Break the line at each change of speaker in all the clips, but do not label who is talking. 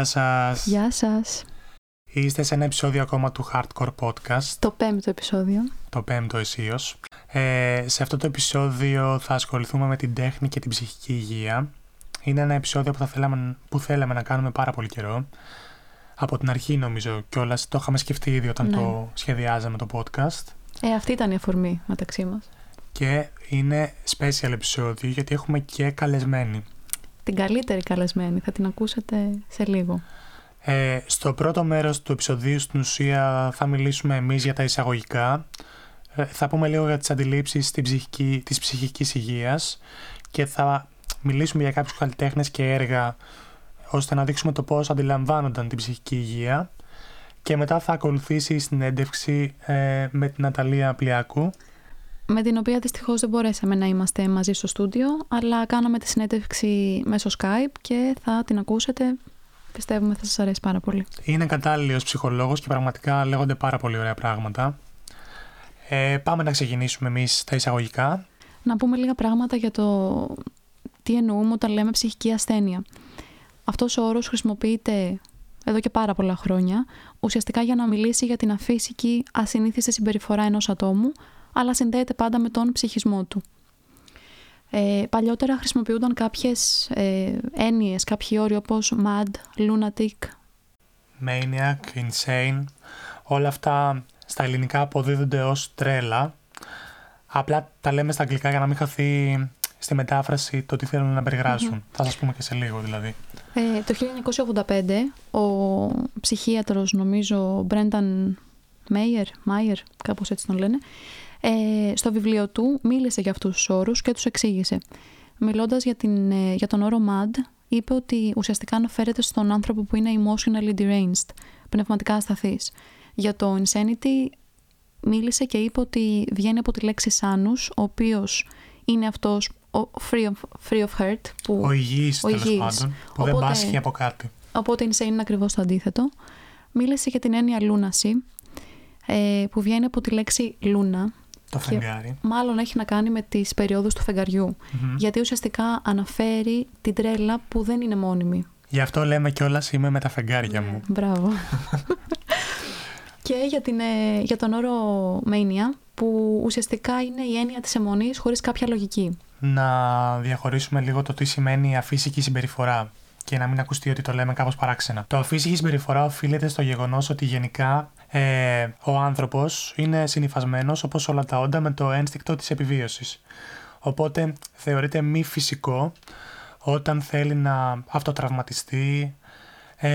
Γεια σας.
Γεια σας.
Είστε σε ένα επεισόδιο ακόμα του Hardcore Podcast.
Το πέμπτο επεισόδιο.
Το πέμπτο εσείως. Ε, σε αυτό το επεισόδιο θα ασχοληθούμε με την τέχνη και την ψυχική υγεία. Είναι ένα επεισόδιο που, θα θέλαμε, που θέλαμε να κάνουμε πάρα πολύ καιρό. Από την αρχή νομίζω κιόλας το είχαμε σκεφτεί ήδη όταν
Ναι.
το σχεδιάζαμε το podcast.
Ε, αυτή ήταν η αφορμή μεταξύ μας.
Και είναι special επεισόδιο γιατί έχουμε και καλεσμένη.
Την καλύτερη καλεσμένη. Θα την ακούσετε σε λίγο.
Ε, στο πρώτο μέρος του επεισοδίου στην ουσία θα μιλήσουμε εμείς για τα εισαγωγικά. Ε, θα πούμε λίγο για τις αντιλήψεις στην ψυχική, της ψυχικής υγείας και θα μιλήσουμε για κάποιους καλλιτέχνες και έργα ώστε να δείξουμε το πώς αντιλαμβάνονταν την ψυχική υγεία και μετά θα ακολουθήσει η συνέντευξη ε, με την Ναταλία Πλιάκου
Με την οποία δυστυχώς δεν μπορέσαμε να είμαστε μαζί στο στούντιο, αλλά κάναμε τη συνέντευξη μέσω Skype και θα την ακούσετε. Πιστεύουμε θα σας αρέσει πάρα πολύ.
Είναι κατάλληλος ψυχολόγος και πραγματικά λέγονται πάρα πολύ ωραία πράγματα. Ε, πάμε να ξεκινήσουμε εμείς τα εισαγωγικά.
Να πούμε λίγα πράγματα για το τι εννοούμε όταν λέμε ψυχική ασθένεια. Αυτός ο όρος χρησιμοποιείται εδώ και πάρα πολλά χρόνια, ουσιαστικά για να μιλήσει για την αφύσικη ασυνήθιστη συμπεριφορά ενός ατόμου, αλλά συνδέεται πάντα με τον ψυχισμό του. Ε, παλιότερα χρησιμοποιούνταν κάποιες ε, έννοιες, κάποιοι όροι όπως mad, lunatic,
Maniac, Insane, όλα αυτά στα ελληνικά αποδίδονται ως τρέλα. Απλά τα λέμε στα αγγλικά για να μην χαθεί στη μετάφραση το τι θέλουν να περιγράψουν. Θα σας πούμε και σε λίγο δηλαδή.
Ε, το 1985 ο ψυχίατρος νομίζω Μπρένταν Μέιερ, Μάιερ, κάπως έτσι τον λένε, ε, στο βιβλίο του μίλησε για αυτούς τους όρους και τους εξήγησε. Μιλώντας για, την, ε, για τον όρο MAD, είπε ότι ουσιαστικά αναφέρεται στον άνθρωπο που είναι emotionally deranged, πνευματικά ασταθής. Για το insanity μίλησε και είπε ότι βγαίνει από τη λέξη sanus, ο οποίος είναι αυτός ο free of, free of hurt, που
Ο υγιής
Ο
τέλος
υγιής.
πάντων, που δεν
Οπότε-
πάσχει από κάτι.
Οπότε insane είναι ακριβώς το αντίθετο. Μίλησε για την έννοια λούναση, ε, που βγαίνει από τη λέξη λούνα.
Το
Και-
φεγγάρι.
Μάλλον έχει να κάνει με τις περιόδους του φεγγαριού.
Μμμ.
Γιατί ουσιαστικά αναφέρει την τρέλα που δεν είναι μόνιμη.
Γι' αυτό λέμε κιόλας είμαι με τα φεγγάρια μου.
Μπράβο. και για, την, ε, για τον όρο mania, που ουσιαστικά είναι η έννοια της αιμονής χωρίς κάποια λογική.
Να διαχωρίσουμε λίγο το τι σημαίνει αφύσικη συμπεριφορά και να μην ακουστεί ότι το λέμε κάπως παράξενα. Το αφύσικη συμπεριφορά οφείλεται στο γεγονός ότι γενικά ε, ο άνθρωπος είναι συνυφασμένος όπως όλα τα όντα με το ένστικτο της επιβίωσης. Οπότε θεωρείται μη φυσικό όταν θέλει να αυτοτραυματιστεί, ε,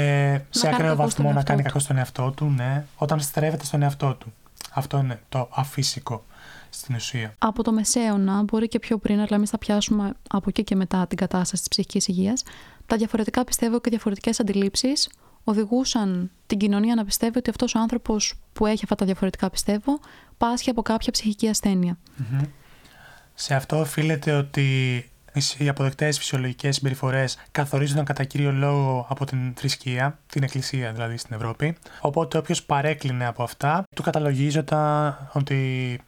σε
κάνει
ακραίο
κακό
βαθμό
στον
να
εαυτό
κάνει
του.
κακό στον εαυτό του, ναι, όταν στρέφεται στον εαυτό του. Αυτό είναι το αφύσικο στην ουσία.
Από το μεσαίωνα, μπορεί και πιο πριν, αλλά εμείς θα πιάσουμε από εκεί και μετά την κατάσταση της ψυχικής υγείας. Τα διαφορετικά πιστεύω και διαφορετικές αντιλήψεις οδηγούσαν την κοινωνία να πιστεύει ότι αυτός ο άνθρωπος που έχει αυτά τα διαφορετικά πιστεύω πάσχει από κάποια ψυχική ασθένεια.
Μμμ. Σε αυτό οφείλεται ότι οι αποδεκτές φυσιολογικές συμπεριφορές καθορίζονταν κατά κύριο λόγο από την θρησκεία, την εκκλησία δηλαδή στην Ευρώπη. Οπότε όποιος παρέκλεινε από αυτά, του καταλογίζονταν ότι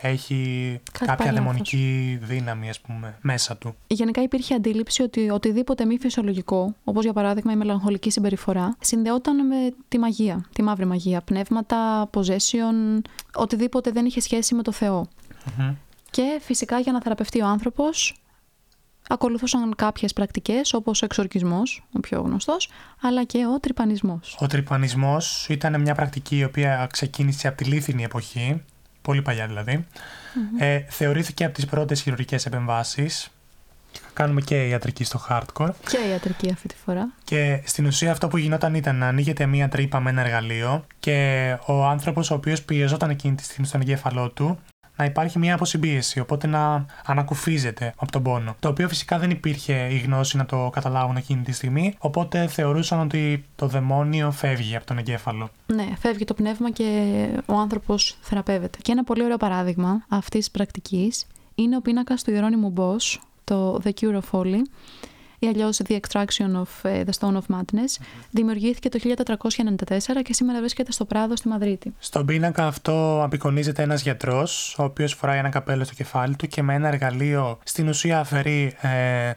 έχει
Κάτι
κάποια
πάει λάθος.
δαιμονική δύναμη, ας πούμε, μέσα του.
Γενικά υπήρχε αντίληψη ότι οτιδήποτε μη φυσιολογικό, όπως για παράδειγμα η μελαγχολική συμπεριφορά, συνδεόταν με τη μαγεία, τη μαύρη μαγεία. Πνεύματα, possession, οτιδήποτε δεν είχε σχέση με το Θεό.
Μμμ.
Και φυσικά για να θεραπευτεί ο άνθρωπος ακολουθούσαν κάποιες πρακτικές όπως ο εξορκισμός, ο πιο γνωστός, αλλά και ο τρυπανισμός.
Ο τρυπανισμός ήταν μια πρακτική η οποία ξεκίνησε από τη λίθινη εποχή, πολύ παλιά δηλαδή. Ε, θεωρήθηκε από τις πρώτες χειρουργικές επεμβάσεις. Κάνουμε και ιατρική στο hardcore.
Και ιατρική αυτή τη φορά.
Και στην ουσία αυτό που γινόταν ήταν να ανοίγεται μία τρύπα με ένα εργαλείο και ο άνθρωπος ο οποίος πιεζόταν εκείνη τη στιγμή στον εγκέφαλό του να υπάρχει μία αποσυμπίεση, οπότε να ανακουφίζεται από τον πόνο. Το οποίο φυσικά δεν υπήρχε η γνώση να το καταλάβουν εκείνη τη στιγμή, οπότε θεωρούσαν ότι το δαιμόνιο φεύγει από τον εγκέφαλο.
Ναι, φεύγει το πνεύμα και ο άνθρωπος θεραπεύεται. Και ένα πολύ ωραίο παράδειγμα αυτής της πρακτικής είναι ο πίνακας του Ιερώνυμου Bosch, το The Cure of Folly, ή αλλιώς The Extraction of ε, the Stone of Madness. Δημιουργήθηκε το 1494 και σήμερα βρίσκεται στο Πράδο στη Μαδρίτη.
Στον πίνακα αυτό απεικονίζεται ένας γιατρός, ο οποίος φοράει ένα καπέλο στο κεφάλι του και με ένα εργαλείο στην ουσία αφαιρεί ε,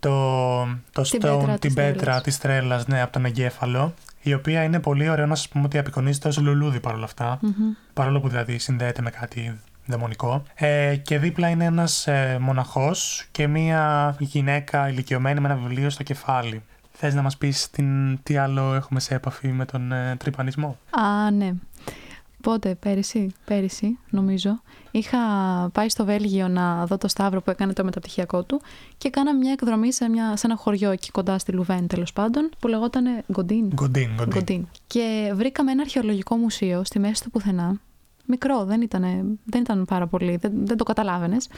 το, το
Την
stone,
πέτρα
την
της
πέτρα
τρέλας.
της τρέλας, ναι, από τον εγκέφαλο, η οποία είναι πολύ ωραίο να σας πούμε ότι απεικονίζεται ως λουλούδι παρόλα αυτά,
Μμμ.
παρόλο που δηλαδή συνδέεται με κάτι δαιμονικό. Ε, και δίπλα είναι ένας ε, μοναχός και μία γυναίκα ηλικιωμένη με ένα βιβλίο στο κεφάλι. Θες να μας πεις την, τι άλλο έχουμε σε έπαφη με τον ε, τρυπανισμό;
Α, ναι. Πότε, πέρυσι, πέρυσι, νομίζω. Είχα πάει στο Βέλγιο να δω το Σταύρο που έκανε το μεταπτυχιακό του και κάναμε μια εκδρομή σε, μια, σε ένα χωριό εκεί κοντά στη Λουβέν, τέλος πάντων, που λεγόταν Γκοντίν.
Γκοντίν, γκοντίν.
Γκοντίν. Και βρήκαμε ένα αρχαιολογικό μουσείο στη μέση του πουθενά. Μικρό, δεν ήταν, δεν ήταν πάρα πολύ, δεν, δεν το καταλάβαινες.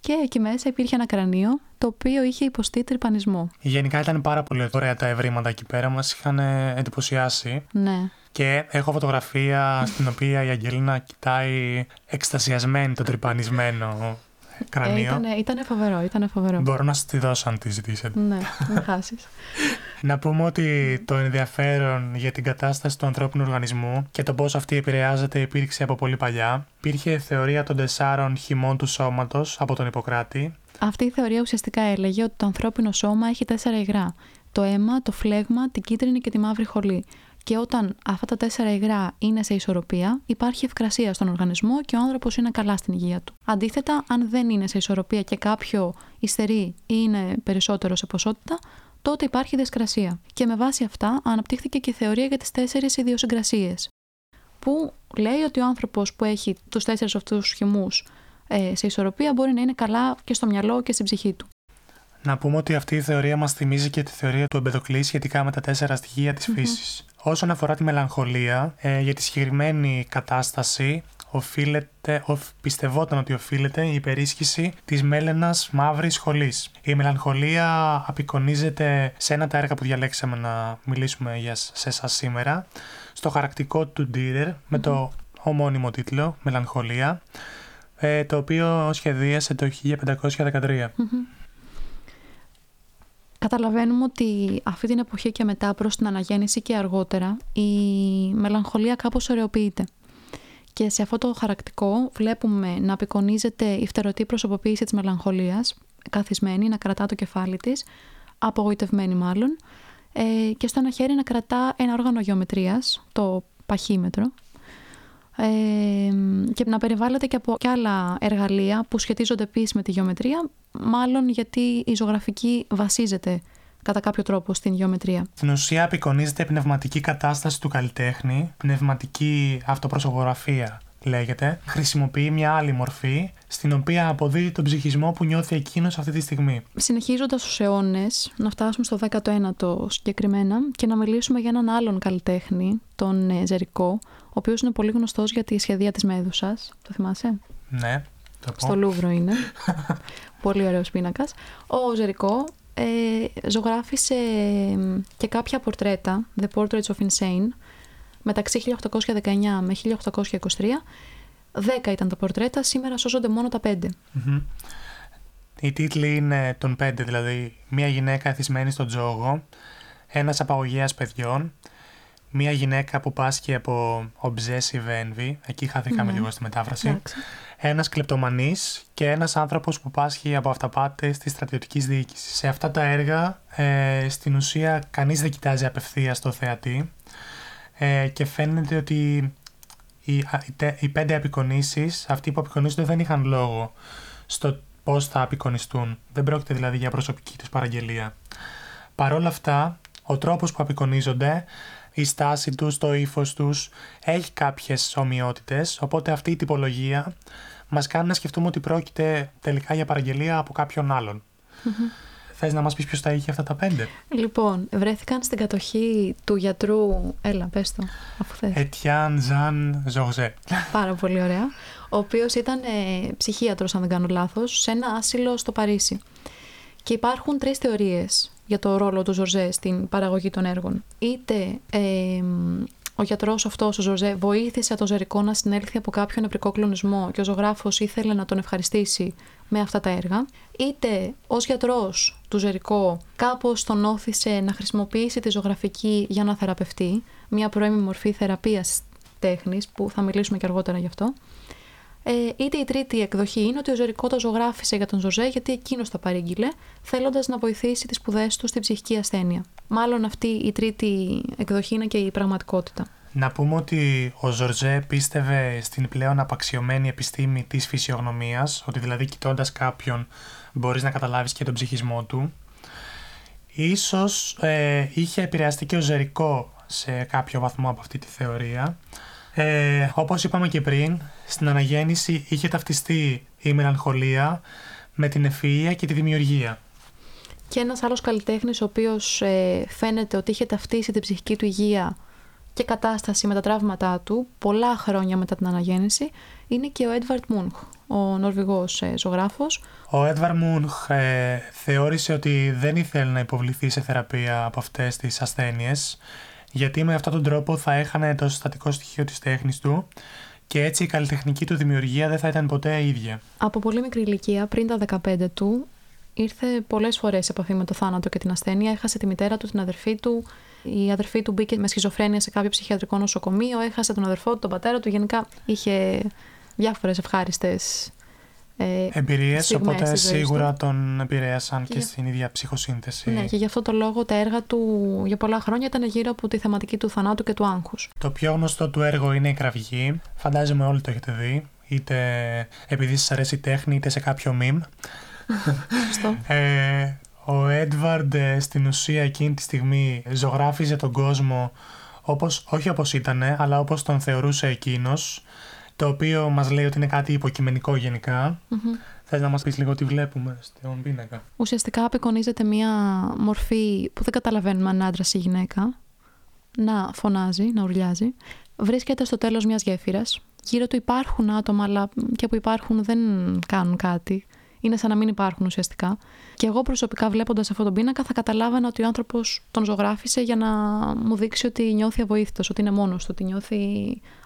Και εκεί μέσα υπήρχε ένα κρανίο το οποίο είχε υποστεί τρυπανισμό.
Γενικά ήταν πάρα πολύ ωραία τα ευρήματα εκεί πέρα, μας είχαν ε, εντυπωσιάσει.
Ναι.
Και έχω φωτογραφία στην οποία η Αγγελίνα κοιτάει εκστασιασμένη το τρυπανισμένο κρανίο.
Ε, ήτανε, ήτανε φοβερό, ήτανε φοβερό.
Μπορώ να σας τη δώσω αν τη ζητήσετε.
ναι, μην χάσεις.
Να πούμε ότι το ενδιαφέρον για την κατάσταση του ανθρώπινου οργανισμού και το πώς αυτή επηρεάζεται υπήρξε από πολύ παλιά. Υπήρχε θεωρία των τεσσάρων χυμών του σώματος από τον Ιπποκράτη.
Αυτή η θεωρία ουσιαστικά έλεγε ότι το ανθρώπινο σώμα έχει τέσσερα υγρά. Το αίμα, το φλέγμα, την κίτρινη και τη μαύρη χολή. Και όταν αυτά τα τέσσερα υγρά είναι σε ισορροπία, υπάρχει ευκρασία στον οργανισμό και ο άνθρωπος είναι καλά στην υγεία του. Αντίθετα, αν δεν είναι σε ισορροπία και κάποιο υστερεί ή είναι περισσότερο σε ποσότητα, τότε υπάρχει δυσκρασία. Και με βάση αυτά αναπτύχθηκε και η θεωρία για τις τέσσερις ιδιοσυγκρασίες. Που λέει ότι ο άνθρωπος που έχει τους τέσσερις αυτούς χυμούς ε, σε ισορροπία μπορεί να είναι καλά και στο μυαλό και στην ψυχή του.
Να πούμε ότι αυτή η θεωρία μας θυμίζει και τη θεωρία του Εμπεδοκλή σχετικά με τα τέσσερα στοιχεία της φύσης. Όσον αφορά τη μελαγχολία, ε, για τη συγκεκριμένη κατάσταση οφείλεται, οφ, πιστευόταν ότι οφείλεται η υπερίσχυση της μέλενας μαύρης σχολής. Η μελαγχολία απεικονίζεται σε ένα τα έργα που διαλέξαμε να μιλήσουμε για, σ- σε εσάς σήμερα, στο χαρακτικό του Ντίρερ με το ομώνυμο τίτλο «Μελαγχολία», ε, το οποίο σχεδίασε το 1513.
Καταλαβαίνουμε ότι αυτή την εποχή και μετά προς την αναγέννηση και αργότερα η μελαγχολία κάπως ωρεοποιείται. Και σε αυτό το χαρακτικό βλέπουμε να απεικονίζεται η φτερωτή προσωποποίηση της μελαγχολίας, καθισμένη, να κρατά το κεφάλι της, απογοητευμένη μάλλον, ε, και στο ένα χέρι να κρατά ένα όργανο γεωμετρίας, το παχύμετρο, ε, και να περιβάλλεται και από και άλλα εργαλεία που σχετίζονται επίσης με τη γεωμετρία, μάλλον γιατί η ζωγραφική βασίζεται κατά κάποιο τρόπο στην γεωμετρία.
Στην ουσία απεικονίζεται η πνευματική κατάσταση του καλλιτέχνη, πνευματική αυτοπροσωπογραφία λέγεται. Χρησιμοποιεί μια άλλη μορφή, στην οποία αποδίδει τον ψυχισμό που νιώθει εκείνος αυτή τη στιγμή.
Συνεχίζοντας τους αιώνες, να φτάσουμε στο 19ο συγκεκριμένα και να μιλήσουμε για έναν άλλον καλλιτέχνη, τον ε, Ζερικό, ο οποίος είναι πολύ γνωστός για τη σχεδία της Μέδουσας. Το θυμάσαι;
Ναι, το πω.
Στο Λούβρο είναι. Πολύ ωραίος πίνακας. Ο Ζερικό ε, ζωγράφισε ε, και κάποια πορτρέτα, The Portraits of Insane, μεταξύ 1819 με 1823. Δέκα ήταν τα πορτρέτα, σήμερα σώζονται μόνο τα πέντε.
Μμμ. Οι τίτλοι είναι των πέντε, δηλαδή μια γυναίκα εθισμένη στον τζόγο, ένας απαγωγέας παιδιών, μια γυναίκα που πάσχει από obsessive envy, εκεί χάθηκαμε
Ναι.
λίγο στη μετάφραση,
Εντάξει.
ένας κλεπτομανής και ένας άνθρωπος που πάσχει από αυταπάτες της στρατιωτικής διοίκησης. Σε αυτά τα έργα, ε, στην ουσία, κανείς δεν κοιτάζει απευθείας το θεατή ε, και φαίνεται ότι οι, α, οι, τε- οι πέντε απεικονίσεις, αυτοί που απεικονίζονται δεν είχαν λόγο στο πώς θα απεικονιστούν. Δεν πρόκειται δηλαδή για προσωπική τους παραγγελία. Παρ' όλα αυτά, ο τρόπος που απεικονίζονται, η στάση τους, το ύφος τους, έχει κάποιες ομοιότητες, οπότε αυτή η τυπολογία μας κάνει να σκεφτούμε ότι πρόκειται τελικά για παραγγελία από κάποιον άλλον. Θες να μας πεις ποιος τα είχε αυτά τα πέντε;
Λοιπόν, βρέθηκαν στην κατοχή του γιατρού. Έλα, πες το, αφού θες.
Ετιάν Ζαν Ζωγζέ.
Πάρα πολύ ωραία. Ο οποίος ήταν ε, ψυχίατρος, αν δεν κάνω λάθος, σε ένα άσυλο στο Παρίσι. Και υπάρχουν τρεις θεωρίες για το ρόλο του Ζορζέ στην παραγωγή των έργων. Είτε ε, ο γιατρός αυτός, ο Ζορζέ, βοήθησε το Ζερικό να συνέλθει από κάποιον νεπρικό κλονισμό και ο ζωγράφος ήθελε να τον ευχαριστήσει με αυτά τα έργα. Είτε ως γιατρός του Ζερικό κάπως τον όθησε να χρησιμοποιήσει τη ζωγραφική για να θεραπευτεί, μια πρώιμη μορφή θεραπείας τέχνης που θα μιλήσουμε και αργότερα γι' αυτό. Ε, είτε η τρίτη εκδοχή είναι ότι ο Ζερικό το ζωγράφησε για τον Ζωζέ γιατί εκείνος τα παρήγγειλε, θέλοντας να βοηθήσει τις σπουδές του στην ψυχική ασθένεια. Μάλλον αυτή η τρίτη εκδοχή είναι και η πραγματικότητα.
Να πούμε ότι ο Ζορζέ πίστευε στην πλέον απαξιωμένη επιστήμη της φυσιογνωμίας, ότι δηλαδή κοιτώντας κάποιον μπορείς να καταλάβεις και τον ψυχισμό του. Ίσως ε, είχε επηρεαστεί και ο Ζερικό σε κάποιο βαθμό από αυτή τη θεωρία. Ε, όπως είπαμε και πριν, στην αναγέννηση είχε ταυτιστεί η μελαγχολία με την ευφυΐα και τη δημιουργία.
Και ένας άλλος καλλιτέχνης ο οποίος ε, φαίνεται ότι είχε ταυτίσει την ψυχική του υγεία και κατάσταση με τα τραύματά του πολλά χρόνια μετά την αναγέννηση είναι και ο Έντβαρτ Μούνχ, ο Νορβηγός ε, ζωγράφος.
Ο Έντβαρτ Μούνχ ε, θεώρησε ότι δεν ήθελε να υποβληθεί σε θεραπεία από αυτές τις ασθένειες γιατί με αυτόν τον τρόπο θα έχανε το συστατικό στοιχείο της τέχνης του και έτσι η καλλιτεχνική του δημιουργία δεν θα ήταν ποτέ ίδια.
Από πολύ μικρή ηλικία, πριν τα 15 του, ήρθε πολλές φορές σε επαφή με το θάνατο και την ασθένεια. Έχασε τη μητέρα του, την αδερφή του. Η αδερφή του μπήκε με σχιζοφρένεια σε κάποιο ψυχιατρικό νοσοκομείο. Έχασε τον αδερφό του, τον πατέρα του. Γενικά είχε διάφορες ευχάριστες
ε, Εμπειρίες, οπότε σίγουρα τον επηρέασαν και, και στην ίδια ψυχοσύνθεση.
Ναι, και γι' αυτό το λόγο τα έργα του για πολλά χρόνια ήταν γύρω από τη θεματική του θανάτου και του άγχους.
Το πιο γνωστό του έργο είναι η κραυγή. Φαντάζομαι όλοι το έχετε δει. Είτε επειδή σας αρέσει η τέχνη, είτε σε κάποιο meme. ε, ο Έντβαρντ ε, στην ουσία εκείνη τη στιγμή ζωγράφιζε τον κόσμο όπως, όχι όπως ήταν, αλλά όπως τον θεωρούσε εκείνος το οποίο μας λέει ότι είναι κάτι υποκειμενικό γενικά. Mm-hmm. Θες να μας πεις λίγο τι βλέπουμε στον πίνακα;
Ουσιαστικά απεικονίζεται μια μορφή που δεν καταλαβαίνουμε αν άντρας ή γυναίκα. Να φωνάζει, να ουρλιάζει. Βρίσκεται στο τέλος μιας γέφυρας. Γύρω του υπάρχουν άτομα, αλλά και που υπάρχουν δεν κάνουν κάτι είναι σαν να μην υπάρχουν ουσιαστικά. Και εγώ προσωπικά βλέποντας αυτόν τον πίνακα θα καταλάβαινα ότι ο άνθρωπος τον ζωγράφησε για να μου δείξει ότι νιώθει αβοήθητος, ότι είναι μόνος του, ότι νιώθει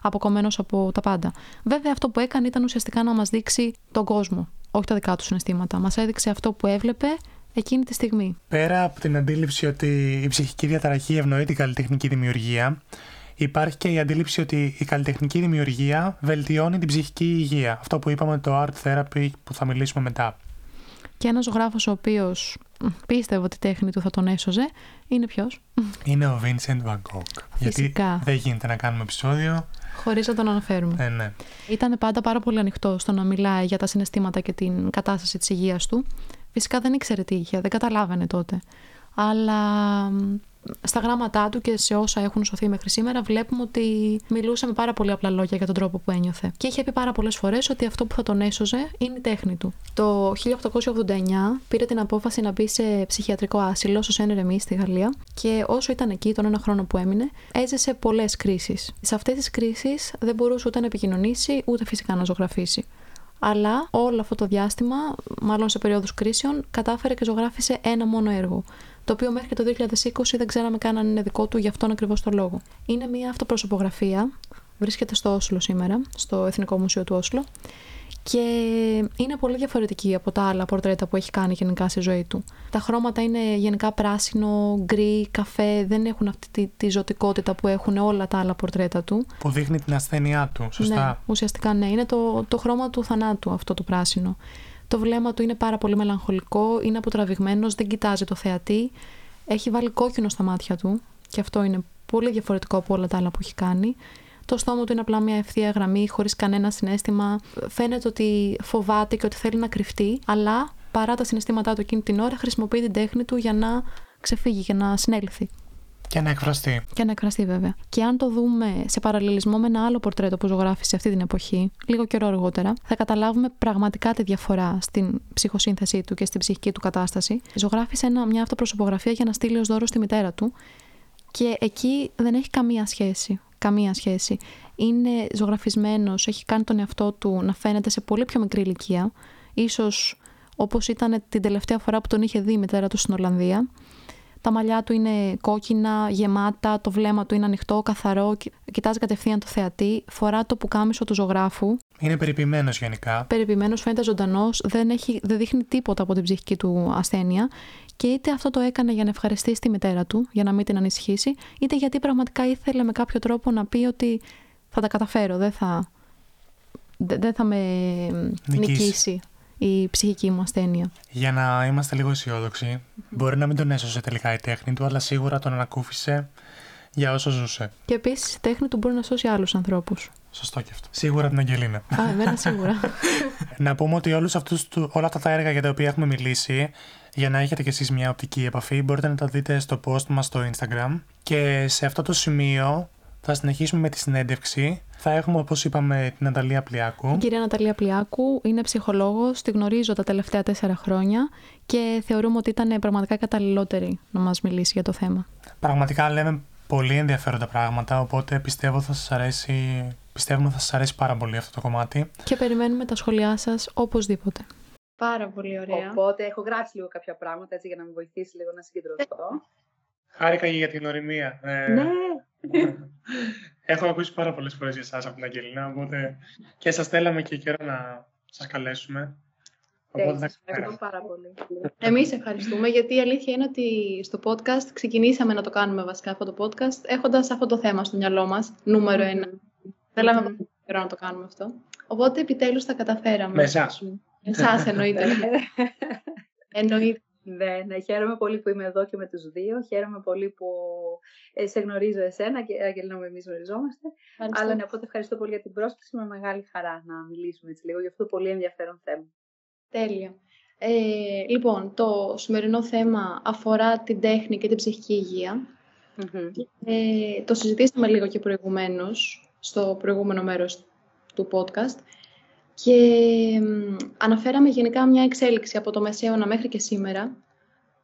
αποκομμένος από τα πάντα. Βέβαια, αυτό που έκανε ήταν ουσιαστικά να μας δείξει τον κόσμο, όχι τα δικά του συναισθήματα. Μας έδειξε αυτό που έβλεπε εκείνη τη στιγμή.
Πέρα από την αντίληψη ότι η ψυχική διαταραχή ευνοεί την καλλιτεχνική δημιουργία, υπάρχει και η αντίληψη ότι η καλλιτεχνική δημιουργία βελτιώνει την ψυχική υγεία. Αυτό που είπαμε το art therapy που θα μιλήσουμε μετά.
Και ένας ζωγράφο ο οποίος πίστευε ότι η τέχνη του θα τον έσωζε είναι ποιος;
Είναι ο Vincent Van Gogh. Γιατί δεν γίνεται να κάνουμε επεισόδιο.
Χωρίς να τον αναφέρουμε.
Ε, ναι.
Ήταν πάντα πάρα πολύ ανοιχτό στο να μιλάει για τα συναισθήματα και την κατάσταση της υγείας του. Φυσικά δεν ήξερε τι είχε, δεν καταλάβαινε τότε. Αλλά στα γράμματά του και σε όσα έχουν σωθεί μέχρι σήμερα, βλέπουμε ότι μιλούσε με πάρα πολύ απλά λόγια για τον τρόπο που ένιωθε. Και είχε πει πάρα πολλές φορές ότι αυτό που θα τον έσωζε είναι η τέχνη του. Το 1889 πήρε την απόφαση να μπει σε ψυχιατρικό άσυλο στο Σεν Ρεμί στη Γαλλία και όσο ήταν εκεί, τον ένα χρόνο που έμεινε, έζησε πολλές κρίσεις. Σε αυτές τις κρίσεις δεν μπορούσε ούτε να επικοινωνήσει ούτε φυσικά να ζωγραφίσει αλλά όλο αυτό το διάστημα, μάλλον σε περίοδους κρίσεων, κατάφερε και ζωγράφησε ένα μόνο έργο το οποίο μέχρι το 2020 δεν ξέραμε καν αν είναι δικό του για αυτόν ακριβώς το λόγο. Είναι μια αυτοπροσωπογραφία, βρίσκεται στο Όσλο σήμερα, στο Εθνικό Μουσείο του Όσλο και είναι πολύ διαφορετική από τα άλλα πορτρέτα που έχει κάνει γενικά στη ζωή του. Τα χρώματα είναι γενικά πράσινο, γκρι, καφέ, δεν έχουν αυτή τη, τη ζωτικότητα που έχουν όλα τα άλλα πορτρέτα του.
Που δείχνει την ασθένειά του, σωστά.
Ναι, ουσιαστικά ναι, είναι το, το χρώμα του θανάτου αυτό το πράσινο. Το βλέμμα του είναι πάρα πολύ μελαγχολικό, είναι αποτραβηγμένος, δεν κοιτάζει το θεατή. Έχει βάλει κόκκινο στα μάτια του και αυτό είναι πολύ διαφορετικό από όλα τα άλλα που έχει κάνει. Το στόμα του είναι απλά μια ευθεία γραμμή, χωρίς κανένα συνέστημα. Φαίνεται ότι φοβάται και ότι θέλει να κρυφτεί, αλλά παρά τα συναισθήματά του εκείνη την ώρα, χρησιμοποιεί την τέχνη του για να ξεφύγει, για να συνέλθει.
Και να εκφραστεί.
Και να εκφραστεί, βέβαια. Και αν το δούμε σε παραλληλισμό με ένα άλλο πορτρέτο που ζωγράφησε αυτή την εποχή, λίγο καιρό αργότερα, θα καταλάβουμε πραγματικά τη διαφορά στην ψυχοσύνθεσή του και στην ψυχική του κατάσταση. Ζωγράφησε ένα, μια αυτοπροσωπογραφία για να στείλει ως δώρο στη μητέρα του. Και εκεί δεν έχει καμία σχέση. Καμία σχέση. Είναι ζωγραφισμένος, έχει κάνει τον εαυτό του να φαίνεται σε πολύ πιο μικρή ηλικία. Ίσως όπως ήταν την τελευταία φορά που τον είχε δει η μητέρα του στην Ολλανδία τα μαλλιά του είναι κόκκινα, γεμάτα, το βλέμμα του είναι ανοιχτό, καθαρό, κοιτάζει κατευθείαν το θεατή, φορά το πουκάμισο του ζωγράφου.
Είναι περιποιημένος γενικά.
Περιποιημένος, φαίνεται ζωντανός, δεν, δεν δείχνει τίποτα από την ψυχική του ασθένεια. Και είτε αυτό το έκανε για να ευχαριστήσει τη μητέρα του, για να μην την ανησυχήσει, είτε γιατί πραγματικά ήθελε με κάποιο τρόπο να πει ότι θα τα καταφέρω, δεν θα, δεν θα με νικήσει. η ψυχική μου ασθένεια.
Για να είμαστε λίγο αισιόδοξοι, μπορεί να μην τον έσωσε τελικά η τέχνη του, αλλά σίγουρα τον ανακούφισε για όσο ζούσε.
Και επίσης η τέχνη του μπορεί να σώσει άλλους ανθρώπους.
Σωστό και αυτό. Σίγουρα την Αγγελίνα.
Α, εμένα σίγουρα.
να πούμε ότι όλους αυτούς, όλα αυτά τα έργα για τα οποία έχουμε μιλήσει, για να έχετε κι εσείς μια οπτική επαφή, μπορείτε να τα δείτε στο post μας στο Instagram. Και σε αυτό το σημείο θα συνεχίσουμε με τη συνέντευξη. Θα έχουμε, όπως είπαμε, την Ναταλία Πλιάκου.
Η κυρία Ναταλία Πλιάκου είναι ψυχολόγος, τη γνωρίζω τα τελευταία τέσσερα χρόνια και θεωρούμε ότι ήταν πραγματικά καταλληλότερη να μας μιλήσει για το θέμα.
Πραγματικά λέμε πολύ ενδιαφέροντα πράγματα, οπότε πιστεύω θα σας αρέσει, πιστεύουμε θα σας αρέσει πάρα πολύ αυτό το κομμάτι.
Και περιμένουμε τα σχόλιά σας οπωσδήποτε.
Πάρα πολύ ωραία.
Οπότε έχω γράψει λίγο κάποια πράγματα έτσι για να με βοηθήσει λίγο να συγκεντρωθώ.
Χάρηκα για την οριμία.
Ε, ναι.
έχω ακούσει πάρα πολλές φορές για εσάς από την Αγγελίνα, οπότε και σας θέλαμε και καιρό να σας καλέσουμε.
Ευχαριστώ πάρα πολύ.
Εμείς ευχαριστούμε γιατί η αλήθεια είναι ότι στο podcast ξεκινήσαμε να το κάνουμε βασικά αυτό το podcast έχοντας αυτό το θέμα στο μυαλό μας, νούμερο ένα. Θέλαμε mm. καιρό να το κάνουμε αυτό. Οπότε επιτέλους τα καταφέραμε.
Με εσάς.
Εσάς εννοείται. εννοείται.
Ναι, ναι, χαίρομαι πολύ που είμαι εδώ και με τους δύο. Χαίρομαι πολύ που ε, σε γνωρίζω εσένα και Αγγελίνα με εμείς γνωριζόμαστε. Αλλά ναι, οπότε ευχαριστώ πολύ για την πρόσκληση. Με μεγάλη χαρά να μιλήσουμε έτσι λίγο για αυτό το πολύ ενδιαφέρον θέμα.
Τέλεια. Ε, λοιπόν, το σημερινό θέμα αφορά την τέχνη και την ψυχική Ε, το συζητήσαμε λίγο και προηγουμένως, στο προηγούμενο μέρος του podcast. Και αναφέραμε γενικά μια εξέλιξη από το Μεσαίωνα μέχρι και σήμερα,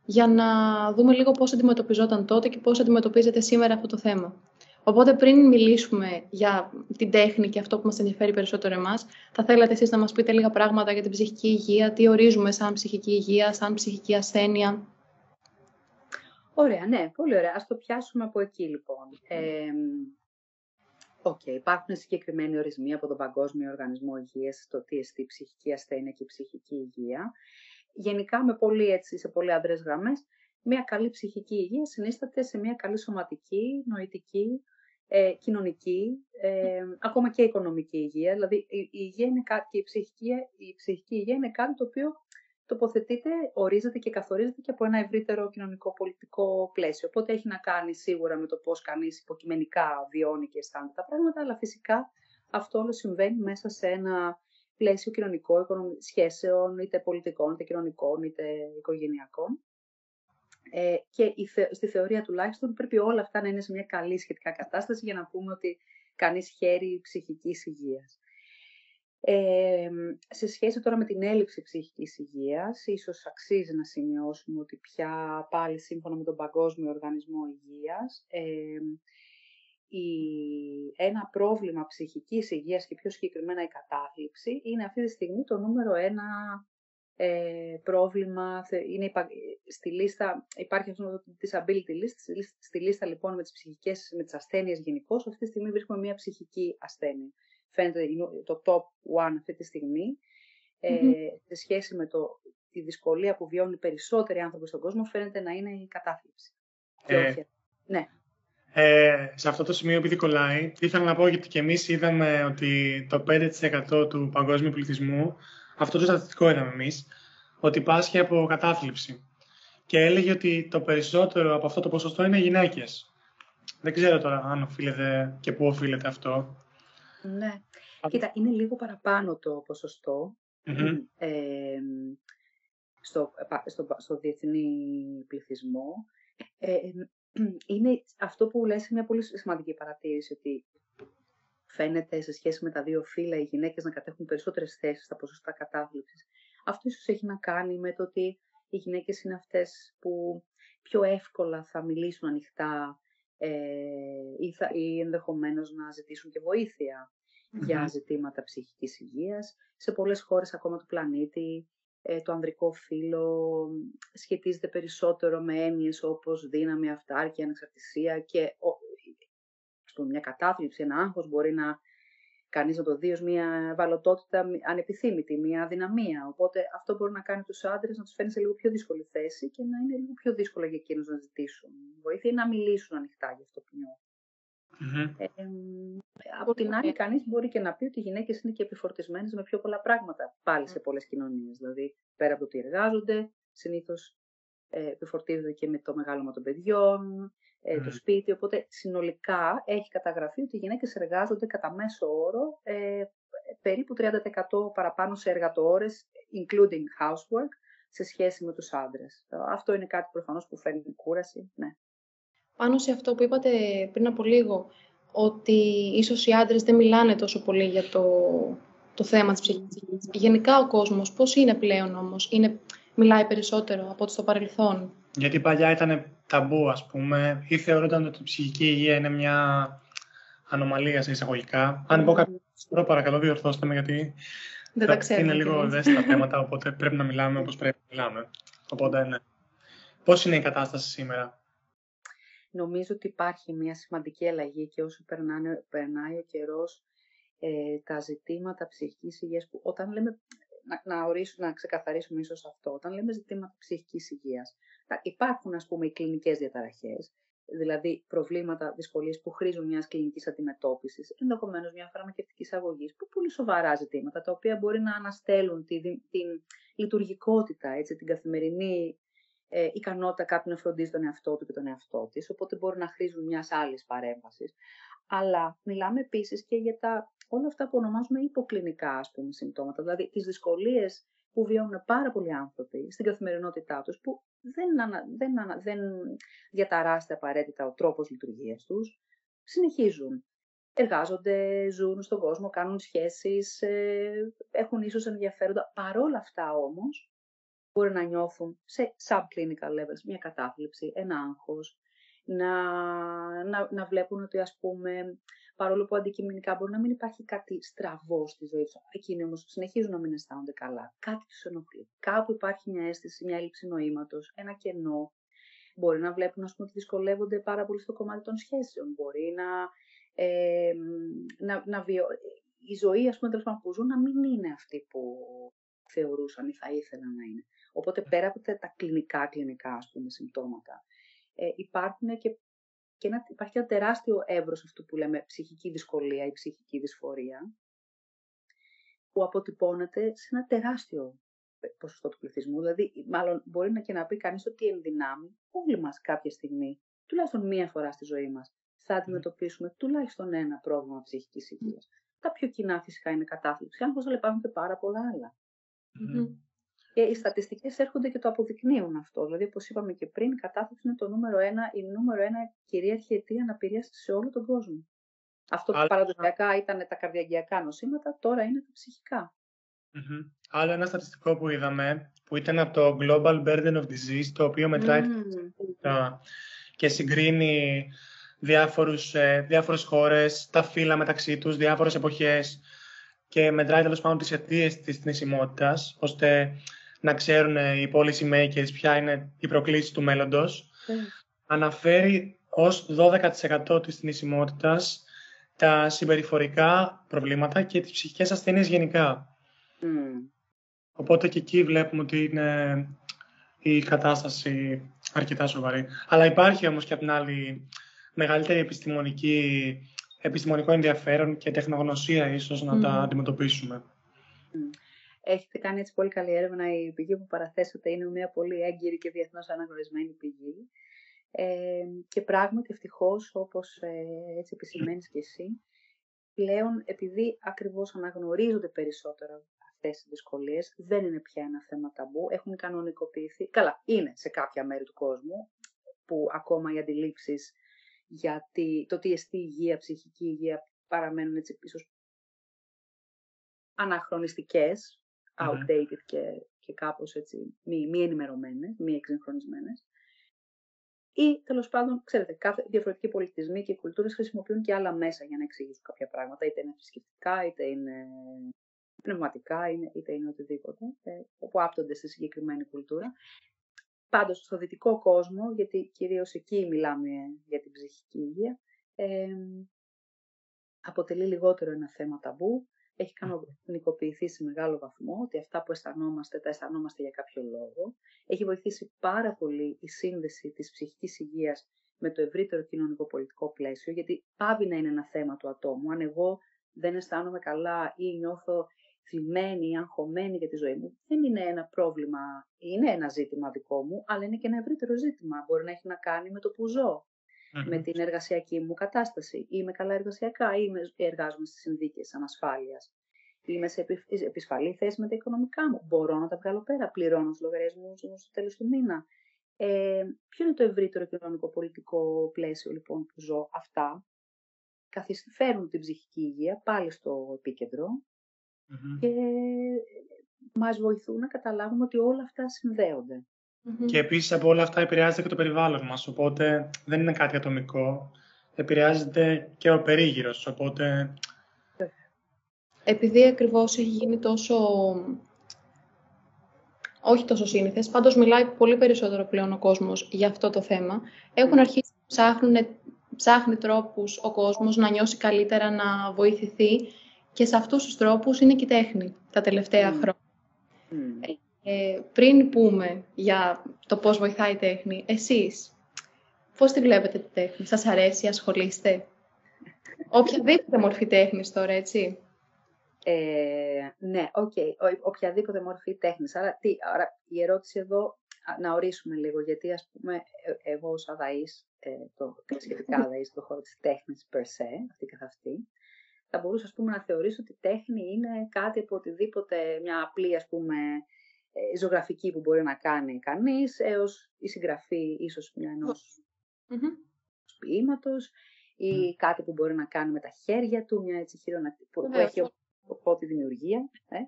για να δούμε λίγο πώς αντιμετωπιζόταν τότε και πώς αντιμετωπίζεται σήμερα αυτό το θέμα. Οπότε πριν μιλήσουμε για την τέχνη και αυτό που μας ενδιαφέρει περισσότερο εμάς, θα θέλατε εσείς να μας πείτε λίγα πράγματα για την ψυχική υγεία, τι ορίζουμε σαν ψυχική υγεία, σαν ψυχική ασθένεια.
Ωραία, ναι, πολύ ωραία. Ας το πιάσουμε από εκεί λοιπόν. Ε, okay, υπάρχουν συγκεκριμένοι ορισμοί από τον Παγκόσμιο Οργανισμό Υγείας στο τι εστί ψυχική ασθένεια και ψυχική υγεία. Γενικά με πολύ έτσι, σε πολύ άντρες γραμμές, μια καλή ψυχική υγεία συνίσταται σε μια καλή σωματική, νοητική, ε, κοινωνική, ε, ακόμα και οικονομική υγεία. Δηλαδή η, υγεία είναι κάτι, και η ψυχική, η ψυχική υγεία είναι κάτι το οποίο τοποθετείται, ορίζεται και καθορίζεται και από ένα ευρύτερο κοινωνικό-πολιτικό πλαίσιο. Οπότε έχει να κάνει σίγουρα με το πώς κανείς υποκειμενικά βιώνει και αισθάνεται τα πράγματα, αλλά φυσικά αυτό όλο συμβαίνει μέσα σε ένα πλαίσιο κοινωνικό σχέσεων, είτε πολιτικών, είτε κοινωνικών, είτε οικογενειακών. Ε, και η στη θεωρία τουλάχιστον πρέπει όλα αυτά να είναι σε μια καλή σχετικά κατάσταση για να πούμε ότι κανείς χέρι ψυχικής υγείας. Ε, σε σχέση τώρα με την έλλειψη ψυχικής υγείας, ίσως αξίζει να σημειώσουμε ότι πια πάλι σύμφωνα με τον Παγκόσμιο Οργανισμό Υγείας, ε, η, ένα πρόβλημα ψυχικής υγείας και πιο συγκεκριμένα η κατάθλιψη είναι αυτή τη στιγμή το νούμερο ένα ε, πρόβλημα, είναι στη λίστα, υπάρχει αυτός το disability list, στη λίστα λοιπόν με τις ψυχικές, με τις ασθένειες γενικώς, αυτή τη στιγμή βρίσκουμε μια ψυχική ασθένεια. Φαίνεται το top one αυτή τη στιγμή, ε, σε σχέση με το, τη δυσκολία που βιώνουν περισσότεροι άνθρωποι στον κόσμο, φαίνεται να είναι η κατάθλιψη.
Ε, ναι. Ε, σε αυτό το σημείο, επειδή κολλάει, ήθελα να πω γιατί και εμείς είδαμε ότι το 5% του παγκόσμιου πληθυσμού αυτό το στατιστικό είδαμε εμείς, ότι πάσχει από κατάθλιψη. Και έλεγε ότι το περισσότερο από αυτό το ποσοστό είναι γυναίκες. Δεν ξέρω τώρα αν οφείλεται και πού οφείλεται αυτό.
Ναι. Κοίτα, είναι λίγο παραπάνω το ποσοστό ε, στο, στο, στο διεθνή πληθυσμό. Ε, είναι αυτό που λες μια πολύ σημαντική παρατήρηση, ότι φαίνεται σε σχέση με τα δύο φύλλα οι γυναίκες να κατέχουν περισσότερες θέσεις στα ποσοστά κατάθλιψης. Αυτό ίσως έχει να κάνει με το ότι οι γυναίκες είναι αυτές που πιο εύκολα θα μιλήσουν ανοιχτά ε, ή, θα, ή ενδεχομένως να ζητήσουν και βοηθεια για ζητήματα ψυχικής υγείας. Σε πολλές χώρες ακόμα του πλανήτη ε, το ανδρικό φύλλο σχετίζεται περισσότερο με έννοιες όπως δύναμη, αυτάρκεια, ανεξαρτησία και πούμε, μια κατάθλιψη, ένα άγχος μπορεί να κανείς να το δει ως μια ευαλωτότητα ανεπιθύμητη, μια αδυναμία. Οπότε αυτό μπορεί να κάνει τους άντρες να τους φέρνει σε λίγο πιο δύσκολη θέση και να είναι λίγο πιο δύσκολο για εκείνους να ζητήσουν βοήθεια ή να μιλήσουν ανοιχτά για αυτό που νιώθουν. από την άλλη, κανείς μπορεί και να πει ότι οι γυναίκες είναι και επιφορτισμένες με πιο πολλά πράγματα πάλι σε πολλές κοινωνίες. Δηλαδή, πέρα από το ότι εργάζονται, συνήθως ε, επιφορτίζονται και με το μεγάλωμα των παιδιών, ε, το σπίτι. Οπότε, συνολικά έχει καταγραφεί ότι οι γυναίκες εργάζονται κατά μέσο όρο ε, περίπου 30% παραπάνω σε εργατόρες, including housework, σε σχέση με τους άντρες. Αυτό είναι κάτι προφανώς που φέρνει κούραση, ναι.
Πάνω σε αυτό που είπατε πριν από λίγο, ότι ίσως οι άντρες δεν μιλάνε τόσο πολύ για το, το θέμα της ψυχικής υγείας. Γενικά ο κόσμος πώς είναι πλέον όμως, είναι, μιλάει περισσότερο από ό,τι στο παρελθόν;
Γιατί παλιά ήταν ταμπού ας πούμε ή θεωρούνταν ότι η ψυχική υγεία είναι μια ανομαλία σε εισαγωγικά. Αν πω κάτι, παρακαλώ διορθώστε με γιατί
δεν τα ξέρω.
Είναι λίγο ευαίσθητα θέματα, οπότε πρέπει να μιλάμε όπως πρέπει να μιλάμε. Οπότε, ναι. Πώς είναι η κατάσταση σήμερα;
Νομίζω ότι υπάρχει μια σημαντική αλλαγή και όσο περνάνε, περνάει ο καιρός, ε, τα ζητήματα ψυχικής υγείας, που όταν λέμε, να, να, ορίσουμε, να ξεκαθαρίσουμε ίσως αυτό, όταν λέμε ζητήματα ψυχικής υγείας, υπάρχουν ας πούμε οι κλινικές διαταραχές, δηλαδή προβλήματα, δυσκολίες που χρήζουν μιας κλινικής αντιμετώπισης, ενδεχομένως μια φαρμακευτική αγωγή, που πολύ σοβαρά ζητήματα, τα οποία μπορεί να αναστέλουν τη, την λειτουργικότητα, έτσι, την καθημερινή ε, ικανότητα κάποιου να φροντίζει τον εαυτό του και τον εαυτό της, οπότε μπορεί να χρήζουν μιας άλλης παρέμβασης. Αλλά μιλάμε επίσης και για τα, όλα αυτά που ονομάζουμε υποκλινικά ας πούμε, συμπτώματα, δηλαδή τις δυσκολίες που βιώνουν πάρα πολλοί άνθρωποι στην καθημερινότητά τους, που δεν, ανα, δεν, ανα, δεν διαταράσσεται απαραίτητα ο τρόπος λειτουργίας τους, συνεχίζουν. Εργάζονται, ζουν στον κόσμο, κάνουν σχέσεις, ε, έχουν ίσως ενδιαφέροντα. Παρόλα αυτά όμως, μπορεί να νιώθουν σε subclinical levels μια κατάθλιψη, ένα άγχος, να, να, να βλέπουν ότι ας πούμε παρόλο που αντικειμενικά μπορεί να μην υπάρχει κάτι στραβό στη ζωή του. Εκείνοι όμως συνεχίζουν να μην αισθάνονται καλά. Κάτι τους ενοχλεί. Κάπου υπάρχει μια αίσθηση, μια έλλειψη νοήματος, ένα κενό. Μπορεί να βλέπουν ας πούμε, ότι δυσκολεύονται πάρα πολύ στο κομμάτι των σχέσεων. Μπορεί να, ε, να, να βιο... η ζωή ας πούμε, που ζουν να μην είναι αυτή που θεωρούσαν ή θα ήθελαν να είναι. Οπότε πέρα από τα κλινικά, κλινικά ας πούμε, συμπτώματα, ε, υπάρχουν και και ένα, υπάρχει ένα τεράστιο εύρος αυτού που λέμε ψυχική δυσκολία ή ψυχική δυσφορία, που αποτυπώνεται σε ένα τεράστιο ποσοστό του πληθυσμού. Δηλαδή, μάλλον μπορεί να και να πει κανείς ότι εν δυνάμει όλοι μας κάποια στιγμή, τουλάχιστον μία φορά στη ζωή μας, θα αντιμετωπίσουμε τουλάχιστον ένα πρόβλημα ψυχικής υγείας. Τα πιο κοινά φυσικά είναι κατάθλιψη, αν αλλά υπάρχουν και πάρα πολλά και οι στατιστικές έρχονται και το αποδεικνύουν αυτό. Δηλαδή, όπως είπαμε και πριν, η κατάθλιψη είναι το νούμερο ένα, η νούμερο ένα κυρίαρχη αιτία αναπηρίας σε όλο τον κόσμο. Αυτό που παραδοσιακά ήταν τα καρδιαγγειακά νοσήματα, τώρα είναι τα ψυχικά.
Mm-hmm. Άλλο ένα στατιστικό που είδαμε, που ήταν από το Global Burden of Disease, το οποίο μετράει mm. και συγκρίνει διάφορους, ε, διάφορες χώρες, τα φύλλα μεταξύ τους, διάφορες εποχές και μετράει τέλος πάντων τις αιτίες της θνησιμότητας, ώστε να ξέρουν οι policy makers ποια είναι η προκλήση του μέλλοντος. Mm. Αναφέρει ως 12% της θνησιμότητας τα συμπεριφορικά προβλήματα και τις ψυχικές ασθένειες γενικά. Mm. Οπότε και εκεί βλέπουμε ότι είναι η κατάσταση αρκετά σοβαρή. Αλλά υπάρχει όμως και από την άλλη μεγαλύτερη επιστημονική, επιστημονικό ενδιαφέρον και τεχνογνωσία ίσως να τα αντιμετωπίσουμε.
Έχετε κάνει έτσι πολύ καλή έρευνα. Η πηγή που παραθέσατε είναι μια πολύ έγκυρη και διεθνώς αναγνωρισμένη πηγή. Ε, και πράγματι, ευτυχώς, όπως ε, έτσι επισημαίνεις και εσύ, πλέον επειδή ακριβώς αναγνωρίζονται περισσότερο αυτές οι δυσκολίες, δεν είναι πια ένα θέμα ταμπού, έχουν κανονικοποιηθεί. Καλά, είναι σε κάποια μέρη του κόσμου που ακόμα οι αντιλήψεις για το τι εστί υγεία, ψυχική υγεία παραμένουν έτσι ίσως αναχρονιστικές, outdated και, και κάπως έτσι μη, μη ενημερωμένες, μη εξυγχρονισμένες. Ή τέλος πάντων, ξέρετε, κάθε διαφορετικοί πολιτισμοί και κουλτούρες χρησιμοποιούν και άλλα μέσα για να εξηγήσουν κάποια πράγματα, είτε είναι θρησκευτικά, είτε είναι πνευματικά, είτε είναι οτιδήποτε, ε, που άπτονται στη συγκεκριμένη κουλτούρα. Πάντως, στο δυτικό κόσμο, γιατί κυρίως εκεί μιλάμε για την ψυχική υγεία, ε, αποτελεί λιγότερο ένα θέμα ταμπού έχει κανονικοποιηθεί σε μεγάλο βαθμό, ότι αυτά που αισθανόμαστε, τα αισθανόμαστε για κάποιο λόγο. Έχει βοηθήσει πάρα πολύ η σύνδεση της ψυχικής υγείας με το ευρύτερο κοινωνικό-πολιτικό πλαίσιο, γιατί πάβει να είναι ένα θέμα του ατόμου. Αν εγώ δεν αισθάνομαι καλά ή νιώθω θλιμμένη ή αγχωμένη για τη ζωή μου, δεν είναι ένα πρόβλημα, είναι ένα ζήτημα δικό μου, αλλά είναι και ένα ευρύτερο ζήτημα. Μπορεί να έχει να κάνει με το που ζω, με την εργασιακή μου κατάσταση. Είμαι καλά εργασιακά ή εργάζομαι στις συνδίκες ανασφάλειας. Είμαι σε επισφαλή θέση με τα οικονομικά μου. Μπορώ να τα βγάλω πέρα. Πληρώνω τους λογαριασμούς μου στο τέλος του μήνα. Ε, ποιο είναι το ευρύτερο κοινωνικό-πολιτικό πλαίσιο λοιπόν που ζω; Αυτά καθιστούν την ψυχική υγεία πάλι στο επικεντρο και μας βοηθούν να καταλάβουμε ότι όλα αυτά
Και επίσης από όλα αυτά επηρεάζεται και το περιβάλλον μας, οπότε δεν είναι κάτι ατομικό. Επηρεάζεται και ο περίγυρος, οπότε...
Επειδή ακριβώς έχει γίνει τόσο... Όχι τόσο σύνηθες, πάντως μιλάει πολύ περισσότερο πλέον ο κόσμος για αυτό το θέμα. Έχουν αρχίσει να ψάχνουν, ψάχνει τρόπους ο κόσμος να νιώσει καλύτερα, να βοηθηθεί και σε αυτούς τους τρόπους είναι και η τέχνη τα τελευταία χρόνια. Ε, πριν πούμε για το πώς βοηθάει η τέχνη, εσείς πώς τη βλέπετε τη τέχνη, σας αρέσει, ασχολείστε; Οποιαδήποτε μορφή τέχνης τώρα, έτσι.
Ε, ναι, OK, okay. οποιαδήποτε μορφή τέχνης. Άρα, τι, άρα η ερώτηση εδώ, να ορίσουμε λίγο, γιατί ας πούμε ε, εγώ ως αδαής, ε, το σχετικά αδαής στον χώρο της τέχνης per se, αυτή καθ' αυτή, θα μπορούσα ας πούμε, να θεωρήσω ότι η τέχνη είναι κάτι από οτιδήποτε, μια απλή ας πούμε, ε, ζωγραφική που μπορεί να κάνει κανείς, έως η συγγραφή ίσως μια ενός ποίηματος ή κάτι που μπορεί να κάνει με τα χέρια του, μια έτσι χείρονα που, που έχει οπότε δημιουργία. Ε.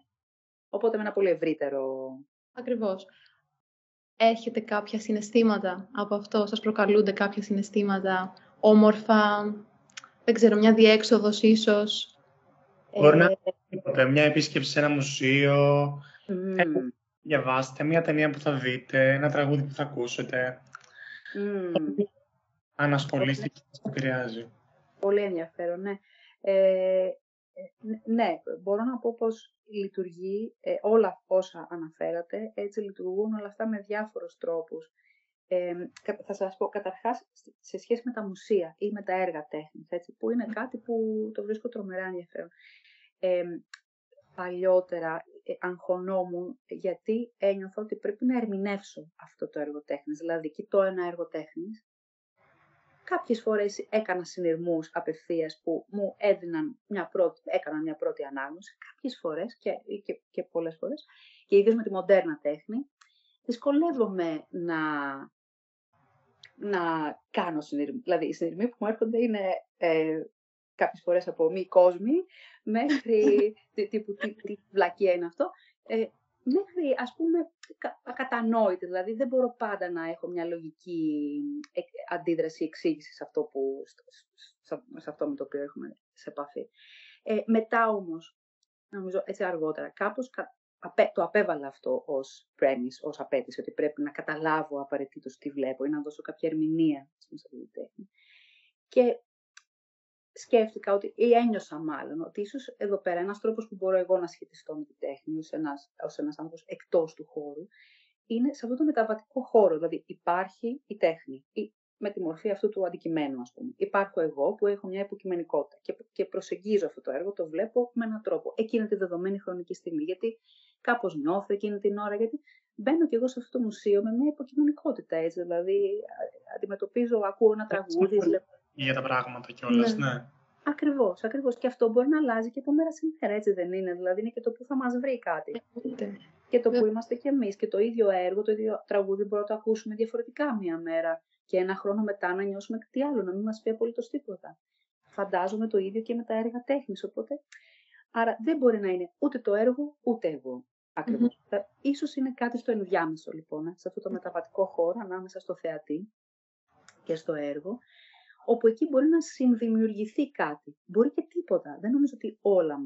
Οπότε με ένα πολύ ευρύτερο...
Ακριβώς. Έχετε κάποια συναισθήματα από αυτό, σας προκαλούνται κάποια συναισθήματα όμορφα, δεν ξέρω, μια διέξοδος ίσως;
Μπορεί να είναι μια επίσκεψη σε ένα μουσείο, mm. Διαβάσετε, μια ταινία που θα δείτε, ένα τραγούδι που θα ακούσετε. Mm. Αν ασχολείστε και σας επηρεάζει.
Πολύ ενδιαφέρον, ναι. Ε, ναι, μπορώ να πω πως λειτουργεί ε, όλα όσα αναφέρατε, έτσι λειτουργούν όλα αυτά με διάφορους τρόπους. Ε, θα σας πω καταρχάς σε σχέση με τα μουσεία ή με τα έργα τέχνης, έτσι, που είναι κάτι που το βρίσκω τρομερά ενδιαφέρον. Ε, παλιότερα ε, αγχωνόμουν γιατί ένιωθα ότι πρέπει να ερμηνεύσω αυτό το έργο τέχνης. Δηλαδή, κοιτώ ένα έργο τέχνης, κάποιες φορές έκανα συνειρμούς απευθείας που μου έδιναν μια πρώτη, έκαναν μια πρώτη ανάγνωση, κάποιες φορές και, και, και πολλές φορές, και ιδίως με τη μοντέρνα τέχνη, δυσκολεύομαι να να κάνω συνειρμή. Δηλαδή, οι συνειρμοί που μου έρχονται είναι ε, κάποιες φορές από μη κόσμοι, μέχρι τι, τύπου, τι, τι βλακία είναι αυτό, ε, μέχρι ας πούμε ακατανόητη. Δηλαδή, δεν μπορώ πάντα να έχω μια λογική αντίδραση, εξήγηση σε αυτό, που, σε αυτό με το οποίο έχουμε σε επαφή. Ε, μετά όμως, νομίζω έτσι αργότερα, κάπως το απέβαλα αυτό ως premise, ως απέτηση, ότι πρέπει να καταλάβω απαραίτητος τι βλέπω ή να δώσω κάποια ερμηνεία στην τέχνη. Και σκέφτηκα ότι, ή ένιωσα μάλλον, ότι ίσως εδώ πέρα ένας τρόπος που μπορώ εγώ να σχετιστώ με τη τέχνη ως ένας, ως ένας άνθρωπος εκτός του χώρου, είναι σε αυτό το μεταβατικό χώρο. Δηλαδή υπάρχει η τέχνη, με τη μορφή αυτού του αντικειμένου, ας πούμε. Υπάρχω εγώ που έχω μια υποκειμενικότητα και, και προσεγγίζω αυτό το έργο, το βλέπω με έναν τρόπο, εκείνη τη δεδομένη χρονική στιγμή. Γιατί κάπως νιώθω εκείνη την ώρα, γιατί μπαίνω κι εγώ σε αυτό το μουσείο με μια υποκειμενικότητα, έτσι. Δηλαδή, αντιμετωπίζω, ακούω ένα τραγούδι.
Για τα πράγματα κιόλας, ναι. ναι.
Ακριβώς, ακριβώς. Και αυτό μπορεί να αλλάζει και από μέρα σε μέρα, έτσι δεν είναι; Δηλαδή, είναι και το που θα μας βρει κάτι. Και το που είμαστε κι εμείς. Και το ίδιο έργο, το ίδιο τραγούδι μπορούμε να το ακούσουμε διαφορετικά μία μέρα και ένα χρόνο μετά να νιώσουμε κάτι άλλο, να μην μας πει απολύτως τίποτα. Φαντάζομαι το ίδιο και με τα έργα τέχνης, οπότε... Άρα δεν μπορεί να είναι ούτε το έργο, ούτε εγώ. Ακριβώς. Mm-hmm. Ίσως είναι κάτι στο ενδιάμεσο, λοιπόν, σε αυτό το μεταβατικό χώρο, ανάμεσα στο θεατή και στο έργο, όπου εκεί μπορεί να συνδημιουργηθεί κάτι. Μπορεί και τίποτα. Δεν νομίζω ότι όλα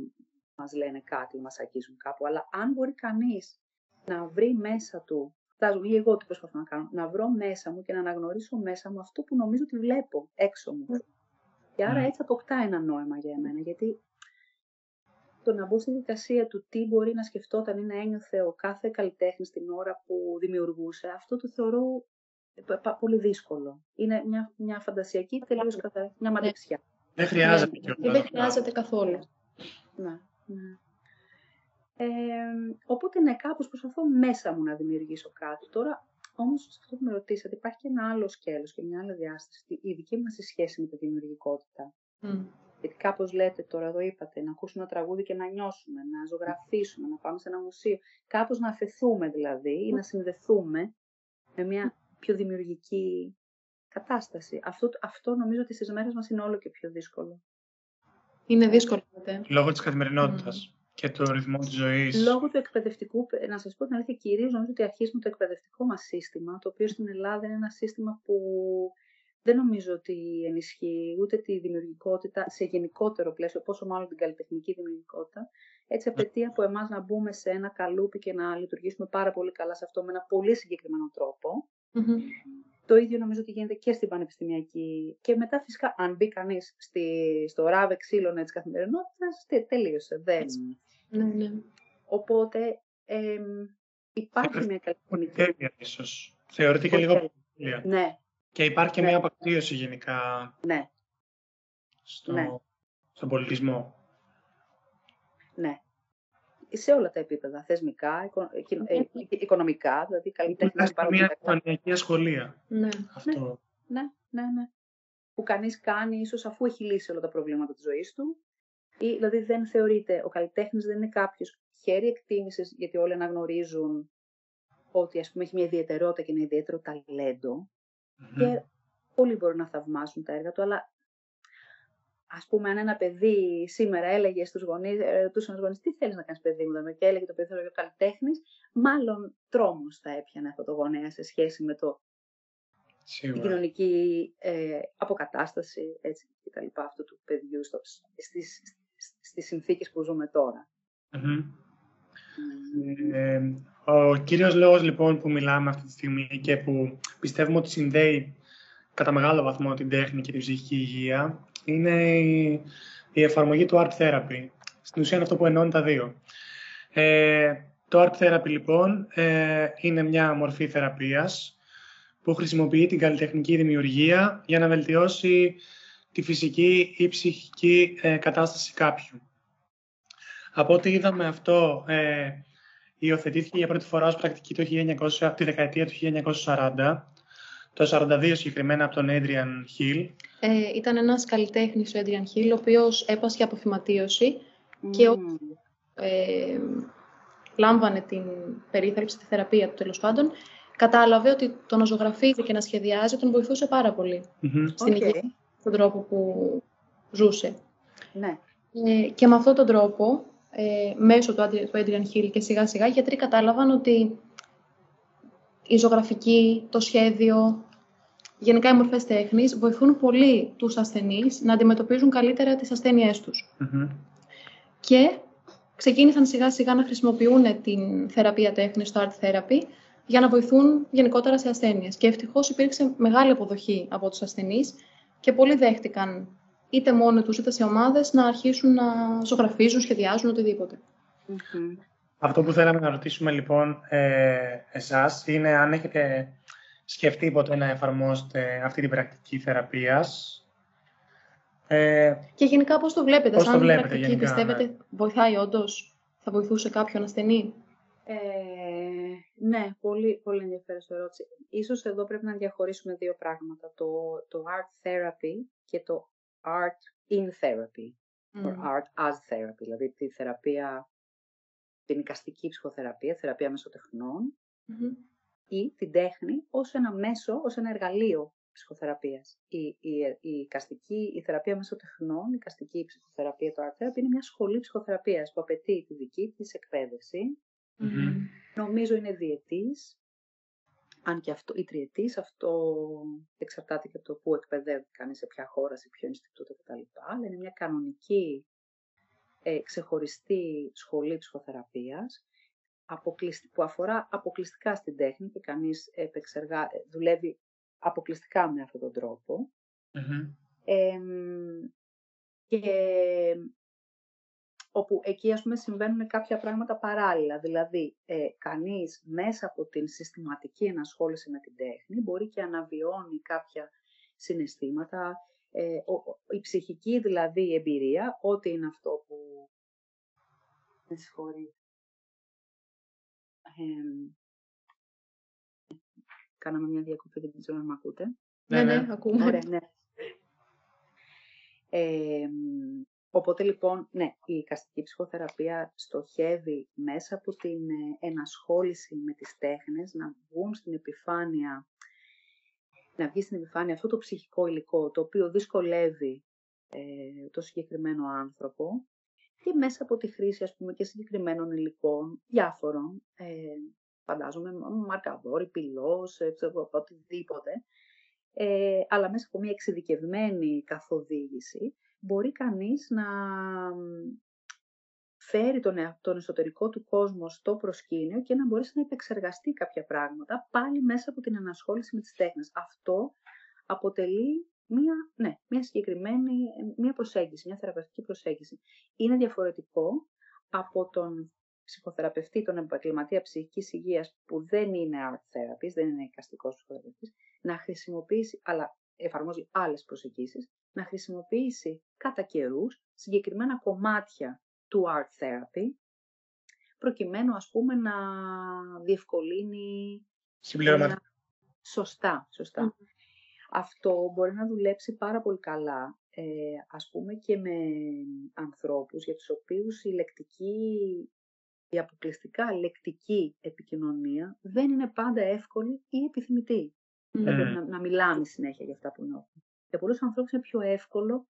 μας λένε κάτι, μας αγγίζουν κάπου, αλλά αν μπορεί κανείς να βρει μέσα του Φτάζω ή εγώ τι προσπαθώ να κάνω. Να βρω μέσα μου και να αναγνωρίσω μέσα μου αυτό που νομίζω ότι βλέπω έξω μου. Mm. Και άρα mm. έτσι αποκτά ένα νόημα για εμένα. Γιατί το να μπω στη δικασία του τι μπορεί να σκεφτόταν ή να ένιωθε ο κάθε καλλιτέχνης την ώρα που δημιουργούσε, αυτό το θεωρώ πολύ δύσκολο. Είναι μια, μια φαντασιακή, τελείως καθαρή, μια ναι. μαντεψιά.
Δεν χρειάζεται.
Ναι, δεν χρειάζεται καθόλου.
Ναι, ναι. Ε, οπότε ναι, κάπως προσπαθώ μέσα μου να δημιουργήσω κάτι. Τώρα, όμως, αυτό που με ρωτήσατε, υπάρχει και ένα άλλο σκέλος και μια άλλη διάσταση, η δική μας σχέση με τη δημιουργικότητα. Mm. Γιατί κάπως λέτε τώρα, εδώ είπατε, να ακούσουμε ένα τραγούδι και να νιώσουμε, να ζωγραφίσουμε, να πάμε σε ένα μουσείο. Κάπως να αφαιθούμε δηλαδή ή να συνδεθούμε με μια πιο δημιουργική κατάσταση. Αυτό, αυτό νομίζω ότι στις μέρες μας είναι όλο και πιο δύσκολο.
Είναι δύσκολο.
Λόγω της καθημερινότητας. Και το ρυθμό της ζωής.
Λόγω του εκπαιδευτικού, να σας πω την αλήθεια, κυρίως νομίζω ότι αρχίζουμε το εκπαιδευτικό μας σύστημα, το οποίο στην Ελλάδα είναι ένα σύστημα που δεν νομίζω ότι ενισχύει ούτε τη δημιουργικότητα σε γενικότερο πλαίσιο, πόσο μάλλον την καλλιτεχνική δημιουργικότητα. Έτσι ναι. απαιτεί από εμάς να μπούμε σε ένα καλούπι και να λειτουργήσουμε πάρα πολύ καλά σε αυτό με ένα πολύ συγκεκριμένο Το ίδιο νομίζω ότι γίνεται και στην πανεπιστημιακή. Και μετά, φυσικά, αν μπει κανείς στο ράβε ξύλωνε τη καθημερινότητας, τελείωσε. Δεν.
Ναι, ναι.
Οπότε ε, υπάρχει μια καλλιτεχνική.
ίσως. Θεωρείται και λίγο.
Ναι,
και υπάρχει και
ναι.
μια απακτήρωση γενικά
ναι.
Στο, ναι. στον πολιτισμό.
Ναι. Σε όλα τα επίπεδα, θεσμικά, ε, οικονομικά, δηλαδή καλλιτέχνη.
Υπάρχει μια πανιακή ασχολία.
Ναι.
Αυτό.
Ναι, ναι, ναι. Που κανείς κάνει ίσως αφού έχει λύσει όλα τα προβλήματα της ζωής του. Ή, δηλαδή δεν θεωρείται, ο καλλιτέχνης δεν είναι κάποιος χέρι εκτίμησης, γιατί όλοι αναγνωρίζουν ότι ας πούμε έχει μια ιδιαιτερότητα και ένα ιδιαίτερο ταλέντο και πολλοί μπορούν να θαυμάσουν τα έργα του, αλλά ας πούμε αν ένα παιδί σήμερα έλεγε στους γονείς, ρωτούσαν στους γονείς τι θέλεις να κάνεις παιδί μου και έλεγε το παιδί θέλω καλλιτέχνης, μάλλον τρόμος θα έπιανε αυτό το γονέα σε σχέση με το την κοινωνική ε, αποκατάσταση έτσι, και τα λοιπά αυτού του παιδιού στο, στις, στις συνθήκες που ζούμε
ε, ο κύριος λόγος λοιπόν που μιλάμε αυτή τη στιγμή και που πιστεύουμε ότι συνδέει κατά μεγάλο βαθμό την τέχνη και την ψυχική υγεία είναι η, εφαρμογή του Art Therapy. Στην ουσία είναι αυτό που ενώνει τα δύο. Ε, το Art Therapy λοιπόν ε, είναι μια μορφή θεραπείας που χρησιμοποιεί την καλλιτεχνική δημιουργία για να βελτιώσει τη φυσική ή ψυχική ε, κατάσταση κάποιου. Από ό,τι είδαμε αυτό ε, υιοθετήθηκε για πρώτη φορά ως πρακτική το 1900, τη δεκαετία του 1940, το 1942 συγκεκριμένα από τον Adrian Hill.
Ε, ήταν ένας καλλιτέχνης ο Adrian Hill, ο οποίος έπασχε από φυματίωση και ε, λάμβανε την περίθαλψη, τη θεραπεία του τέλος πάντων, κατάλαβε ότι το να ζωγραφίζει και να σχεδιάζει τον βοηθούσε πάρα πολύ mm-hmm. στην okay. υγεία, στον τρόπο που ζούσε.
Ναι.
Ε, και με αυτόν τον τρόπο ε, μέσω του, του Adrian Hill και σιγά σιγά οι γιατροί κατάλαβαν ότι η ζωγραφική, το σχέδιο, γενικά οι μορφές τέχνης βοηθούν πολύ τους ασθενείς να αντιμετωπίζουν καλύτερα τις ασθένειές τους. Και ξεκίνησαν σιγά σιγά να χρησιμοποιούν την θεραπεία τέχνης, το art therapy, για να βοηθούν γενικότερα σε ασθένειες. Και ευτυχώς υπήρξε μεγάλη αποδοχή από τους ασθενείς και πολλοί δέχτηκαν είτε μόνοι τους είτε σε ομάδες να αρχίσουν να ζωγραφίζουν, σχεδιάζουν, οτιδήποτε.
Αυτό που θέλαμε να ρωτήσουμε λοιπόν ε, εσάς είναι αν έχετε σκεφτεί ποτέ να εφαρμόσετε αυτή την πρακτική θεραπείας.
Ε, και γενικά πώς το βλέπετε, πώς σαν το βλέπετε, πρακτική γενικά, πιστεύετε ναι. βοηθάει όντως, θα βοηθούσε κάποιον ασθενή;
Ε, ναι, πολύ, πολύ ενδιαφέρουσα ερώτηση. Ίσως εδώ πρέπει να διαχωρίσουμε δύο πράγματα. Το, το art therapy και το art in therapy mm. or art as therapy, δηλαδή τη θεραπεία, την οικαστική ψυχοθεραπεία, θεραπεία μεσοτεχνών mm-hmm. Ή την τέχνη ως ένα μέσο, ως ένα εργαλείο ψυχοθεραπείας. Η, η, η οικαστική, η θεραπεία μεσοτεχνών, η οικαστική ψυχοθεραπεία, το art therapy, είναι μια σχολή ψυχοθεραπείας που απαιτεί τη δική της εκπαίδευση. Mm-hmm. Νομίζω είναι διετής, αν και αυτό, η τριετής, αυτό εξαρτάται και από το πού εκπαιδεύει κανείς, σε ποια χώρα, σε ποιο Ινστιτούτο κτλ. Αλλά είναι μια κανονική, ε, ξεχωριστή σχολή ψυχοθεραπείας, που αφορά αποκλειστικά στην τέχνη και κανείς επεξεργά, δουλεύει αποκλειστικά με αυτόν τον τροπο και όπου εκεί ας πούμε συμβαίνουν κάποια πράγματα παράλληλα. Δηλαδή, ε, κανείς μέσα από την συστηματική ενασχόληση με την τέχνη μπορεί και αναβιώνει κάποια συναισθήματα, ε, η ψυχική δηλαδή εμπειρία, ό,τι είναι αυτό που... Με συγχωρεί. Κάναμε μια διακοπή, δεν ξέρω αν με ακούτε.
Ναι, ναι, ναι, ακούμε.
Ωραία, ναι. οπότε λοιπόν, ναι, η καστική ψυχοθεραπεία στοχεύει μέσα από την ε, ενασχόληση με τις τέχνες να βγουν στην επιφάνεια να βγει στην επιφάνεια αυτό το ψυχικό υλικό το οποίο δυσκολεύει ε, το συγκεκριμένο άνθρωπο και μέσα από τη χρήση ας πούμε και συγκεκριμένων υλικών διάφορων, ε, φαντάζομαι μαρκαδόρι, πυλός, ε, οτιδήποτε, ε, αλλά μέσα από μια εξειδικευμένη καθοδήγηση μπορεί κανείς να φέρει τον, τον εσωτερικό του κόσμο στο προσκήνιο και να μπορέσει να επεξεργαστεί κάποια πράγματα πάλι μέσα από την ανασχόληση με τις τέχνες. Αυτό αποτελεί μία, ναι, μία συγκεκριμένη μία προσέγγιση, μια θεραπευτική προσέγγιση. Είναι διαφορετικό από τον ψυχοθεραπευτή, τον επαγγελματία ψυχικής υγείας που δεν είναι art therapist, δεν είναι εικαστικός ψυχοθεραπευτής, να χρησιμοποιήσει, αλλά εφαρμόζει άλλες προσεγγίσεις, να χρησιμοποιήσει κατά καιρούς συγκεκριμένα κομμάτια του art therapy, προκειμένου ας πούμε να διευκολύνει...
Συμπληρωματικά.
Σωστά, σωστά. Αυτό μπορεί να δουλέψει πάρα πολύ καλά, ε, ας πούμε και με ανθρώπους για τους οποίους η λεκτική, η αποκλειστικά λεκτική επικοινωνία δεν είναι πάντα εύκολη ή επιθυμητή. να, να μιλάμε συνέχεια για αυτά που νιώθουν. Για πολλούς ανθρώπους είναι πιο εύκολο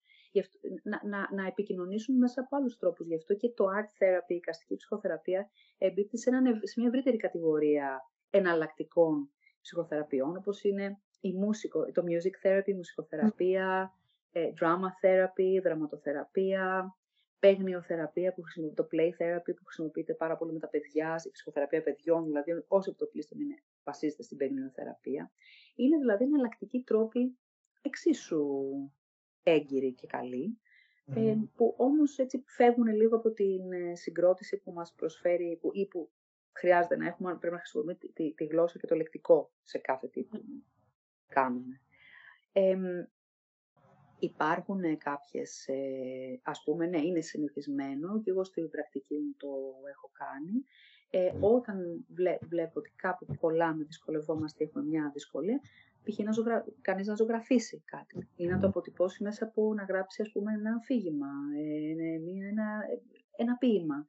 να, να, να επικοινωνήσουν μέσα από άλλους τρόπους. Γι' αυτό και το art therapy, η καστική ψυχοθεραπεία, εμπίπτει σε, σε μια ευρύτερη κατηγορία εναλλακτικών ψυχοθεραπείων, όπως είναι η μουσικο, το music therapy, η μουσικοθεραπεία, ε, drama therapy, δραματοθεραπεία, παίγνιοθεραπεία, που το play therapy που χρησιμοποιείται πάρα πολύ με τα παιδιά, η ψυχοθεραπεία παιδιών, δηλαδή όσο το πλήστον είναι, βασίζεται στην παίγνιοθεραπεία. Είναι δηλαδή εναλλακτικοί τρόποι εξίσου έγκυροι και καλοί, ε, που όμως έτσι φεύγουν λίγο από την ε, συγκρότηση που μας προσφέρει που, ή που χρειάζεται να έχουμε, πρέπει να χρησιμοποιούμε τη, τη, γλώσσα και το λεκτικό σε κάθε τι που κάνουμε. υπάρχουν κάποιες, ε, ας πούμε, ναι, είναι συνηθισμένο και εγώ στην πρακτική μου το έχω κάνει. Ε, όταν βλέπω ότι κάπου πολλά με δυσκολευόμαστε, έχουμε μια δυσκολία, π.χ. να ζωγρα... κανείς να ζωγραφίσει κάτι ή να το αποτυπώσει μέσα από να γράψει ας πούμε ένα αφήγημα, ε, ένα, ένα ποίημα.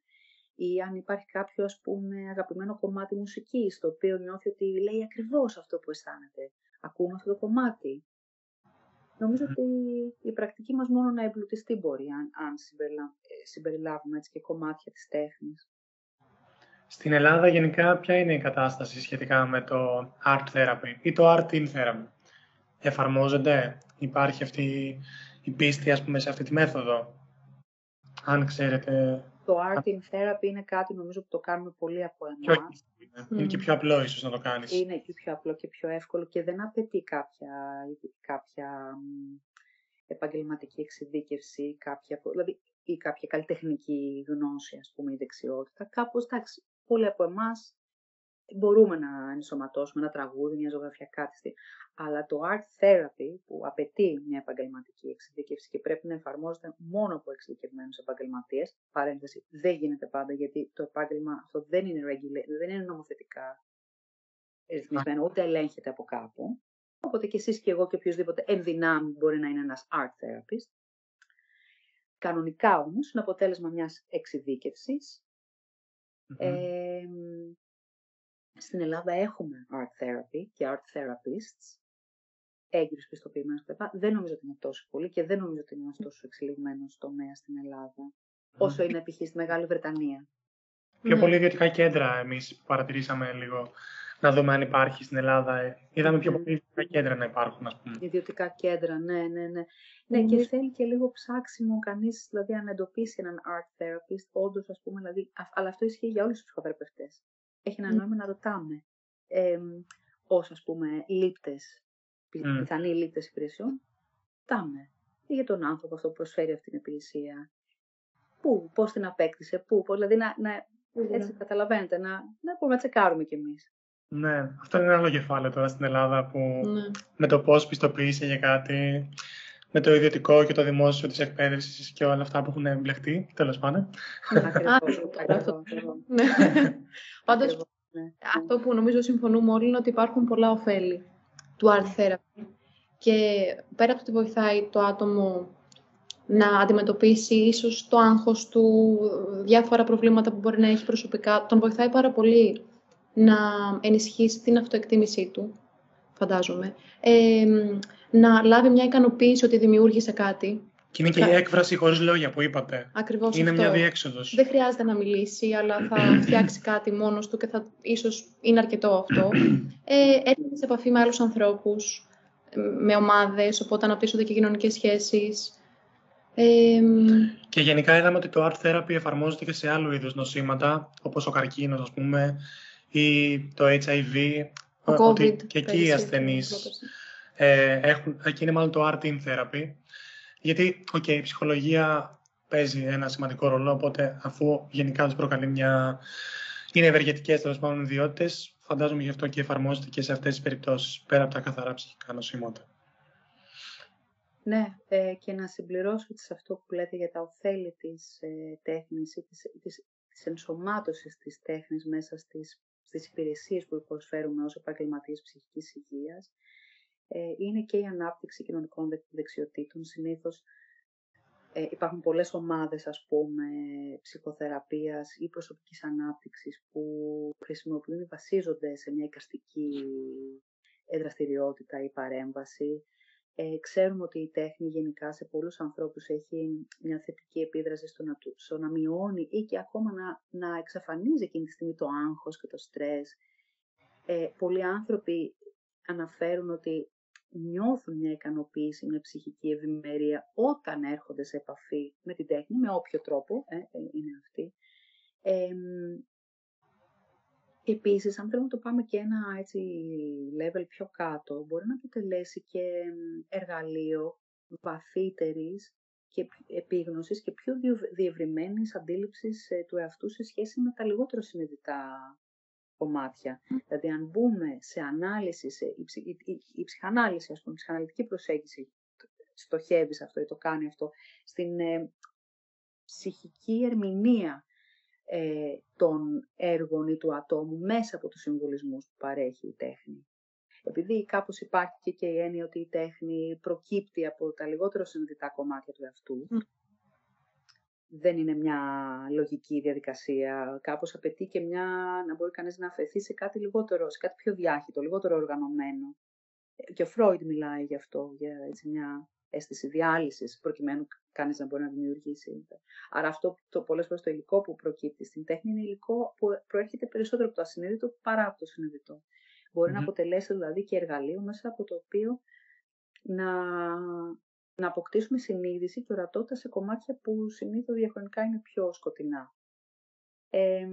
Ή αν υπάρχει κάποιο ας πούμε αγαπημένο κομμάτι μουσικής, το οποίο νιώθει ότι λέει ακριβώς αυτό που αισθάνεται. Ακούμε αυτό το κομμάτι. Νομίζω ότι η πρακτική μας μόνο να εμπλουτιστεί μπορεί αν, αν ε, συμπεριλάβουμε έτσι και κομμάτια της τέχνης.
Στην Ελλάδα γενικά ποια είναι η κατάσταση σχετικά με το art therapy ή το art in therapy; Εφαρμόζεται, υπάρχει αυτή η πίστη ας πούμε σε αυτή τη μέθοδο; Αν ξέρετε...
Το art in therapy είναι κάτι νομίζω που το κάνουμε πολύ από εμάς.
Είναι. και πιο απλό ίσως να το κάνεις.
Είναι και πιο απλό και πιο εύκολο και δεν απαιτεί κάποια, κάποια επαγγελματική εξειδίκευση, κάποια, δηλαδή ή κάποια καλλιτεχνική γνώση, ας πούμε, ή δεξιότητα. Κάπως, εντάξει, πολλοί από εμάς μπορούμε να ενσωματώσουμε ένα τραγούδι, μια ζωγραφιά, κάτι. Αλλά το art therapy που απαιτεί μια επαγγελματική εξειδίκευση και πρέπει να εφαρμόζεται μόνο από εξειδικευμένους επαγγελματίες, παρένθεση, δεν γίνεται πάντα γιατί το επάγγελμα αυτό δεν είναι, δεν είναι νομοθετικά ρυθμισμένο, ούτε ελέγχεται από κάπου. Οπότε και εσείς και εγώ και οποιοδήποτε ενδυνάμει μπορεί να είναι ένας art therapist. Κανονικά όμως είναι αποτέλεσμα μιας εξειδίκευσης στην Ελλάδα έχουμε art therapy και art therapists, έγκυρους πιστοποιημένους κτλ. Δεν νομίζω ότι είναι τόσο πολύ και δεν νομίζω ότι είναι ένας τόσο εξελιγμένος τομέας στην Ελλάδα, όσο είναι π.χ. στη Μεγάλη Βρετανία.
Πιο πολύ ιδιωτικά κέντρα εμείς παρατηρήσαμε λίγο να δούμε αν υπάρχει στην Ελλάδα. Ε, είδαμε πιο πολύ ιδιωτικά κέντρα να υπάρχουν, ας πούμε.
Ιδιωτικά κέντρα, ναι, ναι, ναι. Ναι, και θέλει και λίγο ψάξιμο κανείς, δηλαδή, αν εντοπίσει έναν art therapist, όντως, ας πούμε, δηλαδή, αλλά αυτό ισχύει για όλους τους ψυχοθεραπευτές. Έχει ένα νόημα να ρωτάμε. Ε, ως, ας πούμε, λήπτες, mm. πιθανοί λήπτες υπηρεσιών, ρωτάμε. για τον άνθρωπο αυτό που προσφέρει αυτή την υπηρεσία. πού, πώς την απέκτησε, πού, πώς, δηλαδή να, να έτσι καταλαβαίνετε, να, να μπορούμε να τσεκάρουμε κι εμείς.
Ναι, αυτό είναι ένα άλλο κεφάλαιο τώρα στην Ελλάδα που ναι. με το πώς πιστοποιήσει για κάτι, με το ιδιωτικό και το δημόσιο της εκπαίδευσης και όλα αυτά που έχουν εμπλεχτεί, τέλος πάντων.
Ναι. Πάντως, ναι. αυτό που νομίζω συμφωνούμε όλοι είναι ότι υπάρχουν πολλά ωφέλη του art therapy και πέρα από το ότι βοηθάει το άτομο να αντιμετωπίσει ίσως το άγχος του, διάφορα προβλήματα που μπορεί να έχει προσωπικά, τον βοηθάει πάρα πολύ να ενισχύσει την αυτοεκτίμησή του, φαντάζομαι, ε, να λάβει μια ικανοποίηση ότι δημιούργησε κάτι.
Και είναι και η έκφραση χωρίς λόγια που είπατε.
Ακριβώς
Είναι
αυτό.
μια διέξοδος.
Δεν χρειάζεται να μιλήσει, αλλά θα φτιάξει κάτι μόνος του και θα ίσως είναι αρκετό αυτό. Ε, έρχεται σε επαφή με άλλους ανθρώπους, με ομάδες, οπότε αναπτύσσονται και κοινωνικές σχέσεις.
Ε, και γενικά είδαμε ότι το art therapy εφαρμόζεται και σε άλλου είδους νοσήματα, όπως ο καρκίνος, ας πούμε, ή το HIV,
ο COVID,
και εκεί οι ασθενείς ε, έχουν, εκεί είναι μάλλον το art in therapy, γιατί, okay, η ψυχολογία παίζει ένα σημαντικό ρόλο, οπότε αφού γενικά τους προκαλεί μια... είναι ευεργετικές τέλος πάντων ιδιότητες, φαντάζομαι γι' αυτό και εφαρμόζεται και σε αυτές τις περιπτώσεις, πέρα από τα καθαρά ψυχικά νοσήματα.
Ναι, ε, και να συμπληρώσω σε αυτό που λέτε για τα ωφέλη της ε, τέχνης ή της, της, της ενσωμάτωσης της τέχνης μέσα στις, στις υπηρεσίες που προσφέρουμε ως επαγγελματίες ψυχικής υγείας, ε, είναι και η ανάπτυξη κοινωνικών δεξιοτήτων. Συνήθως ε, υπάρχουν πολλές ομάδες, ας πούμε, ψυχοθεραπείας ή προσωπικής ανάπτυξης που χρησιμοποιούν ή βασίζονται σε μια εικαστική δραστηριότητα ή παρέμβαση ε, ξέρουμε ότι η τέχνη γενικά σε πολλούς ανθρώπους έχει μια θετική επίδραση στο να, στο να μειώνει ή και ακόμα να, να εξαφανίζει εκείνη τη στιγμή το άγχος και το στρες. Ε, πολλοί άνθρωποι αναφέρουν ότι νιώθουν μια ικανοποίηση, μια ψυχική ευημερία όταν έρχονται σε επαφή με την τέχνη, με όποιο τρόπο ε, ε είναι αυτή. Ε, Επίσης, αν θέλουμε να το πάμε και ένα έτσι level πιο κάτω, μπορεί να αποτελέσει και εργαλείο βαθύτερης και επίγνωσης και πιο διευρυμένης αντίληψης ε, του εαυτού σε σχέση με τα λιγότερο συνειδητά κομμάτια. Δηλαδή, αν μπούμε σε ανάλυση, σε η, η, η, η ψυχανάλυση, ας πούμε, η ψυχαναλυτική προσέγγιση, στοχεύεις σε αυτό ή το κάνει αυτό, στην ε, ψυχική ερμηνεία ε, των έργων ή του ατόμου μέσα από τους συμβολισμούς που παρέχει η τέχνη. Επειδή κάπως υπάρχει και η έννοια ότι η τέχνη προκύπτει από τα λιγότερο συνειδητά κομμάτια του εαυτού, δεν είναι μια λογική διαδικασία. Κάπως απαιτεί και μια, να μπορεί κανείς να αφαιθεί σε κάτι λιγότερο, σε κάτι πιο διάχυτο, λιγότερο οργανωμένο. Και ο Φρόιντ μιλάει γι' αυτό, για έτσι μια αίσθηση διάλυσης, προκειμένου κανείς να μπορεί να δημιουργήσει. Άρα, αυτό το πολλές φορές το υλικό που προκύπτει στην τέχνη είναι υλικό που προέρχεται περισσότερο από το ασυνείδητο παρά από το συνειδητό. Μπορεί να αποτελέσει δηλαδή και εργαλείο μέσα από το οποίο να, να αποκτήσουμε συνείδηση και ορατότητα σε κομμάτια που συνήθως διαχρονικά είναι πιο σκοτεινά. Ε,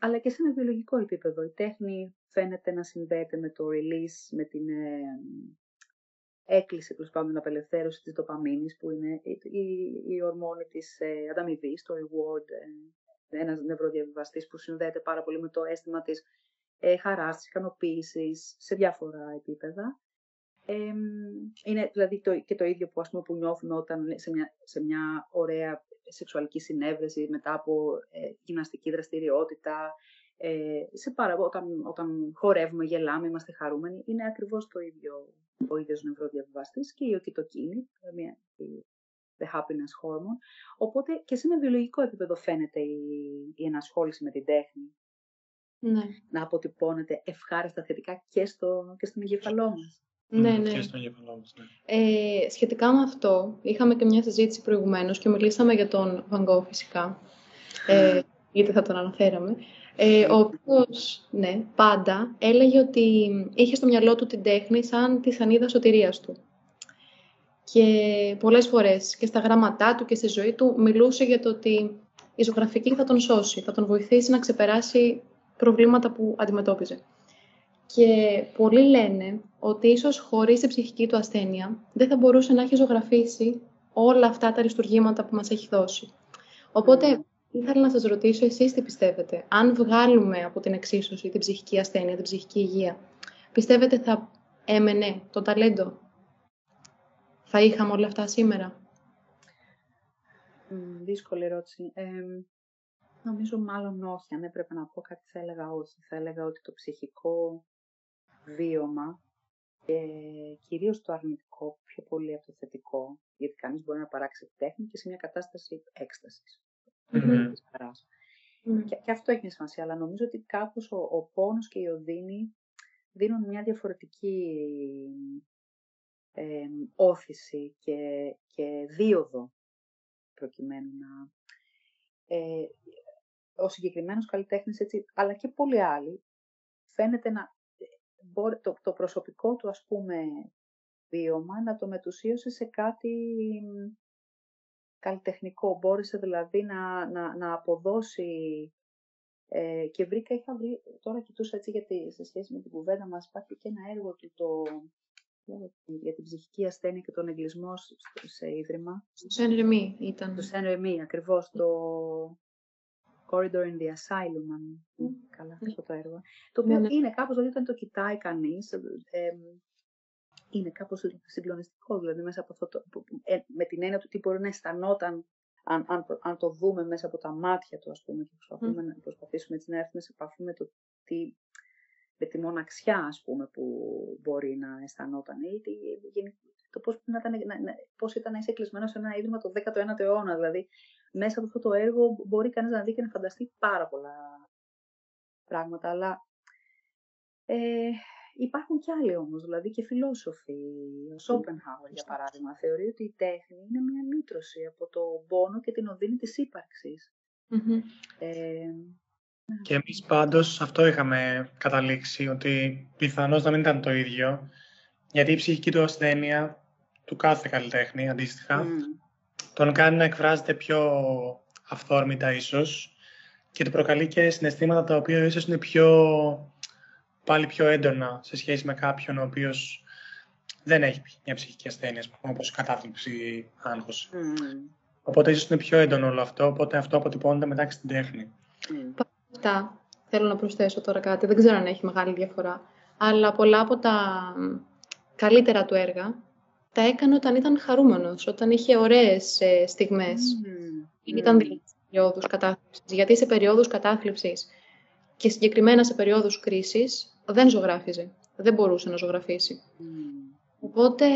αλλά και σε ένα βιολογικό επίπεδο. Η τέχνη φαίνεται να συνδέεται με το release, με την ε, έκκληση τέλος πάντων την απελευθέρωση της δοπαμίνης που είναι η, η ορμόνη της ε, ανταμοιβής, το reward, ε, ένας νευροδιαβιβαστής που συνδέεται πάρα πολύ με το αίσθημα της ε, χαράς, της ικανοποίησης σε διάφορα επίπεδα. Ε, είναι δηλαδή το, και το ίδιο που, ας πούμε, που νιώθουμε όταν σε μια, σε μια ωραία σεξουαλική συνέβρεση μετά από ε, γυμναστική δραστηριότητα, ε, σε πάρα, όταν, όταν χορεύουμε, γελάμε, είμαστε χαρούμενοι, είναι ακριβώς το ίδιο ο ίδιος νευροδιαβιβαστής και η οκυτοκίνη, μια, the happiness hormone. Οπότε και σε ένα βιολογικό επίπεδο φαίνεται η, η ενασχόληση με την τέχνη.
Ναι.
Να αποτυπώνεται ευχάριστα θετικά και, στο, και στον εγκεφαλό μας.
Ναι, ναι.
Και στον εγκεφαλό μας, ναι.
Ε, σχετικά με αυτό, είχαμε και μια συζήτηση προηγουμένως και μιλήσαμε για τον Van φυσικά, ε, γιατί θα τον αναφέραμε. Ε, ο οποίος, ναι, πάντα έλεγε ότι είχε στο μυαλό του την τέχνη σαν τη σανίδα σωτηρίας του. Και πολλές φορές και στα γράμματά του και στη ζωή του μιλούσε για το ότι η ζωγραφική θα τον σώσει, θα τον βοηθήσει να ξεπεράσει προβλήματα που αντιμετώπιζε. Και πολλοί λένε ότι ίσως χωρίς την ψυχική του ασθένεια δεν θα μπορούσε να έχει ζωγραφίσει όλα αυτά τα αριστουργήματα που μας έχει δώσει.
Οπότε, ήθελα να σας ρωτήσω εσείς τι πιστεύετε; Αν βγάλουμε από την εξίσωση την ψυχική ασθένεια, την ψυχική υγεία, πιστεύετε θα έμενε το ταλέντο; Θα είχαμε όλα αυτά σήμερα;
δύσκολη ερώτηση. νομίζω μάλλον όχι. Αν έπρεπε να πω κάτι θα έλεγα όχι. Θα έλεγα ότι το ψυχικό βίωμα και κυρίως το αρνητικό πιο πολύ από το θετικό, γιατί κανείς μπορεί να παράξει τέχνη και σε μια κατάσταση έκστασης. Mm-hmm. Και, και, αυτό έχει μια σημασία, αλλά νομίζω ότι κάπως ο, ο πόνος και η οδύνη δίνουν μια διαφορετική ε, όθηση και, και δίωδο προκειμένου να... Ε, ο συγκεκριμένος καλλιτέχνης, έτσι, αλλά και πολλοί άλλοι, φαίνεται να το, το προσωπικό του, ας πούμε, βίωμα να το μετουσίωσε σε κάτι καλλιτεχνικό. Μπόρεσε δηλαδή να, να, να αποδώσει ε, και βρήκα, είχα βρει, τώρα κοιτούσα έτσι γιατί σε σχέση με την κουβέντα μας, υπάρχει και ένα έργο του το, για την ψυχική ασθένεια και τον εγκλισμό σε ίδρυμα.
Στο Σεν Ρεμί ήταν.
Στο Σεν Ρεμί, ακριβώς, το Corridor in the Asylum, αν mm. καλά αυτό το έργο. Το οποίο ναι, ναι. είναι κάπως, δηλαδή όταν το κοιτάει κανείς, ε, είναι κάπως συγκλονιστικό, δηλαδή μέσα από αυτό το, ε, με την έννοια του τι μπορεί να αισθανόταν αν, αν, αν το δούμε μέσα από τα μάτια του, ας πούμε, και προσπαθούμε, να, προσπαθήσουμε έτσι να έρθουμε σε επαφή με το τι, με τη μοναξιά, ας πούμε, που μπορεί να αισθανόταν ή το πώς, να ήταν, να, να, πώς ήταν να είσαι κλεισμένος σε ένα ίδρυμα το 19ο αιώνα. Δηλαδή, μέσα από αυτό το έργο μπορεί κανείς να δει και να φανταστεί πάρα πολλά πράγματα, αλλά ε, Υπάρχουν κι άλλοι όμως, δηλαδή και φιλόσοφοι. Ο Σόπενχάουερ, για παράδειγμα, θεωρεί ότι η τέχνη είναι μια λύτρωση από το πόνο και την οδύνη της ύπαρξης.
Ε, ναι. και εμείς πάντως αυτό είχαμε καταλήξει, ότι πιθανώς να μην ήταν το ίδιο, γιατί η ψυχική του ασθένεια, του κάθε καλλιτέχνη αντίστοιχα, τον κάνει να εκφράζεται πιο αυθόρμητα ίσως και του προκαλεί και συναισθήματα τα οποία ίσως είναι πιο πάλι πιο έντονα σε σχέση με κάποιον ο οποίος δεν έχει μια ψυχική ασθένεια, όπως κατάθλιψη ή άγχος. Mm. Οπότε ίσως είναι πιο έντονο όλο αυτό, οπότε αυτό αποτυπώνεται μετά και στην τέχνη.
Mm. Αυτά θέλω να προσθέσω τώρα κάτι, δεν ξέρω αν έχει μεγάλη διαφορά, αλλά πολλά από τα καλύτερα του έργα τα έκανε όταν ήταν χαρούμενος, όταν είχε ωραίες ε, στιγμές. Mm. Ήταν δηλαδή σε περιόδους κατάθλιψης. Γιατί σε περιόδους κατάθλιψης και συγκεκριμένα σε περιόδους κρίσης δεν ζωγράφιζε. Δεν μπορούσε να ζωγραφίσει. Οπότε...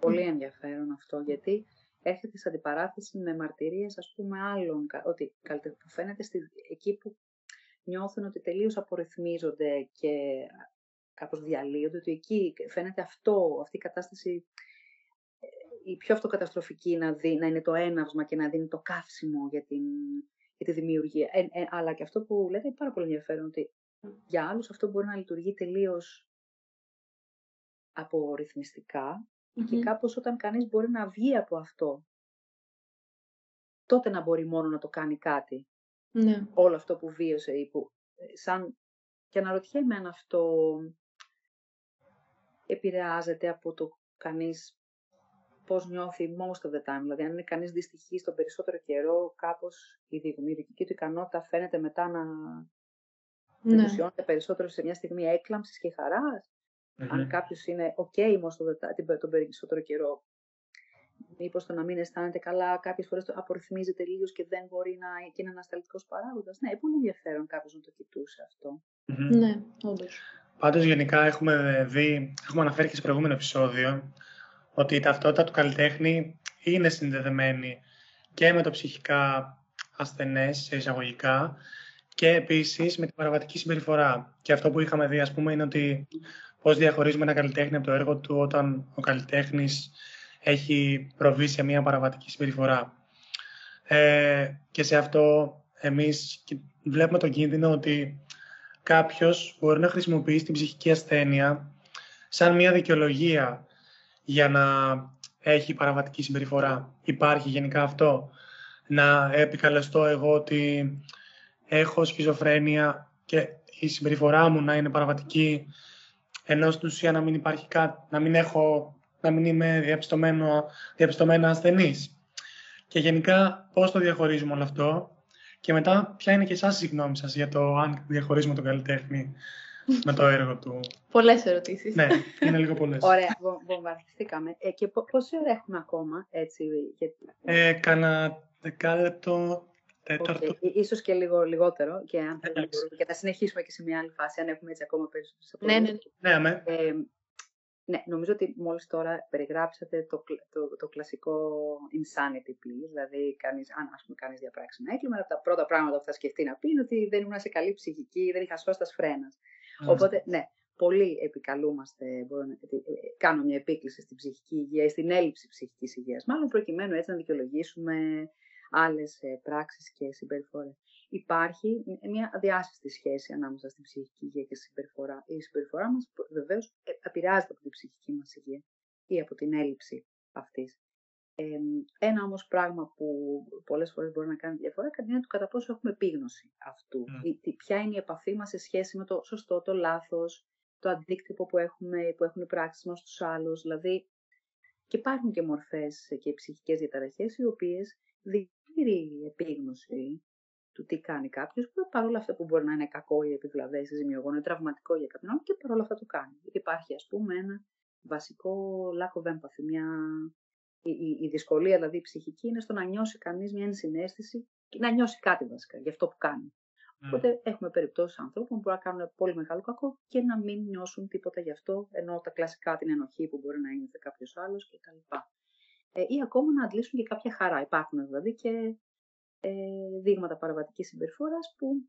Πολύ ενδιαφέρον αυτό, γιατί έρχεται σε αντιπαράθεση με μαρτυρίες, ας πούμε, άλλων, ότι που φαίνεται στη, εκεί που νιώθουν ότι τελείως απορριθμίζονται και κάπως διαλύονται, ότι εκεί φαίνεται αυτό, αυτή η κατάσταση ε, η πιο αυτοκαταστροφική να, δει, να είναι το έναυσμα και να δίνει το καύσιμο για, την, για τη δημιουργία. Ε, ε, αλλά και αυτό που λέτε είναι πάρα πολύ ενδιαφέρον, ότι για άλλους αυτό μπορεί να λειτουργεί τελείως απορριθμιστικά και κάπως όταν κανείς μπορεί να βγει από αυτό, τότε να μπορεί μόνο να το κάνει κάτι. Ναι. Όλο αυτό που βίωσε ή που, ε, σαν, και αναρωτιέμαι αν αυτό επηρεάζεται από το κανείς πώς νιώθει most of the time. Δηλαδή, αν είναι κανείς δυστυχής τον περισσότερο καιρό, κάπως η δημιουργική του ικανότητα φαίνεται μετά να ναι. περισσότερο σε μια στιγμή έκλαμψης και χαρας Αν κάποιος είναι ok το τον περισσότερο καιρό, μήπως το να μην αισθάνεται καλά, κάποιες φορές το απορριθμίζεται λίγος και δεν μπορεί να είναι ένα ανασταλτικός παράγοντας. Ναι, πολύ ενδιαφέρον κάποιο να το κοιτούσε
Ναι, όντως.
Πάντως, γενικά έχουμε δει, έχουμε αναφέρει και σε προηγούμενο επεισόδιο, ότι η ταυτότητα του καλλιτέχνη είναι συνδεδεμένη και με το ψυχικά ασθενές, σε εισαγωγικά, και επίσης με την παραβατική συμπεριφορά. Και αυτό που είχαμε δει, ας πούμε, είναι ότι πώς διαχωρίζουμε ένα καλλιτέχνη από το έργο του όταν ο καλλιτέχνης έχει προβεί σε μια παραβατική συμπεριφορά. Ε, και σε αυτό εμείς βλέπουμε τον κίνδυνο ότι κάποιος μπορεί να χρησιμοποιήσει την ψυχική ασθένεια σαν μια δικαιολογία για να έχει παραβατική συμπεριφορά. Υπάρχει γενικά αυτό; Να επικαλεστώ εγώ ότι έχω σχιζοφρένεια και η συμπεριφορά μου να είναι παραβατική, ενώ στην ουσία να μην υπάρχει κάτι, να μην, έχω, να μην είμαι διαπιστωμένο, διαπιστωμένα ασθενής. και γενικά πώς το διαχωρίζουμε όλο αυτό; Και μετά ποια είναι και εσάς η γνώμη σας για το αν διαχωρίζουμε τον καλλιτέχνη με το έργο του;
Πολλές ερωτήσεις.
Ναι, είναι λίγο πολλές.
Ωραία, βομβαρδιστήκαμε. Ε, και πόση ώρα έχουμε ακόμα, έτσι, γιατί...
Ε, κάνα δεκάλεπτο, τέταρτο. Okay.
Ίσως και λίγο λιγότερο και αν θέλουμε και θα συνεχίσουμε και σε μια άλλη φάση, αν έχουμε έτσι ακόμα περισσότερες
Ναι, ναι,
ναι. ναι,
ε, ναι, νομίζω ότι μόλις τώρα περιγράψατε το, το, το κλασικό insanity plea, δηλαδή κανείς, αν ας πούμε κάνεις διαπράξεις ένα έγκλημα, τα πρώτα πράγματα που θα σκεφτεί να πει είναι ότι δεν ήμουν σε καλή ψυχική, δεν είχα σώσει τα σφρένα. Οπότε, ναι, πολύ επικαλούμαστε, μπορώ να ε, κάνω μια επίκληση στην ψυχική υγεία ή στην έλλειψη ψυχικής υγείας, μάλλον προκειμένου έτσι να δικαιολογήσουμε άλλες ε, πράξεις και συμπεριφορές. Υπάρχει μια διάσυστη σχέση ανάμεσα στην ψυχική υγεία και στη συμπεριφορά. Η συμπεριφορά μας βεβαίως ε, επηρεάζεται από την ψυχική μας υγεία ή από την έλλειψη αυτής. Ε, ένα όμως πράγμα που πολλές φορές μπορεί να κάνει διαφορά είναι το κατά πόσο έχουμε επίγνωση αυτού. Mm. Η, ποια είναι η επαφή μας σε σχέση με το σωστό, το λάθος, το αντίκτυπο που, έχουμε, που έχουν οι πράξεις μας στους άλλους. Δηλαδή, και υπάρχουν και μορφές και ψυχικές διαταραχές οι οποίες δίνει επίγνωση του τι κάνει κάποιος, που παρόλα αυτά που μπορεί να είναι κακό ή επιβλαβές ή ζημιογόνο ή τραυματικό για κάποιον άλλο, και παρόλα αυτά το κάνει. Γιατί υπάρχει, ας πούμε, ένα βασικό lack of empathy, μια... η, η, η δυσκολία δηλαδή η ψυχική είναι στο να νιώσει κανείς μια ενσυναίσθηση και να νιώσει κάτι βασικά για αυτό που κάνει. Mm. Οπότε έχουμε περιπτώσεις ανθρώπων που μπορεί να κάνουν πολύ μεγάλο κακό και να μην νιώσουν τίποτα γι' αυτό, ενώ τα κλασικά την ενοχή που μπορεί να είναι κάποιος άλλος κτλ. Ε, ή ακόμα να αντλήσουν και κάποια χαρά. Υπάρχουν δηλαδή και ε, δείγματα παραβατικής συμπεριφοράς που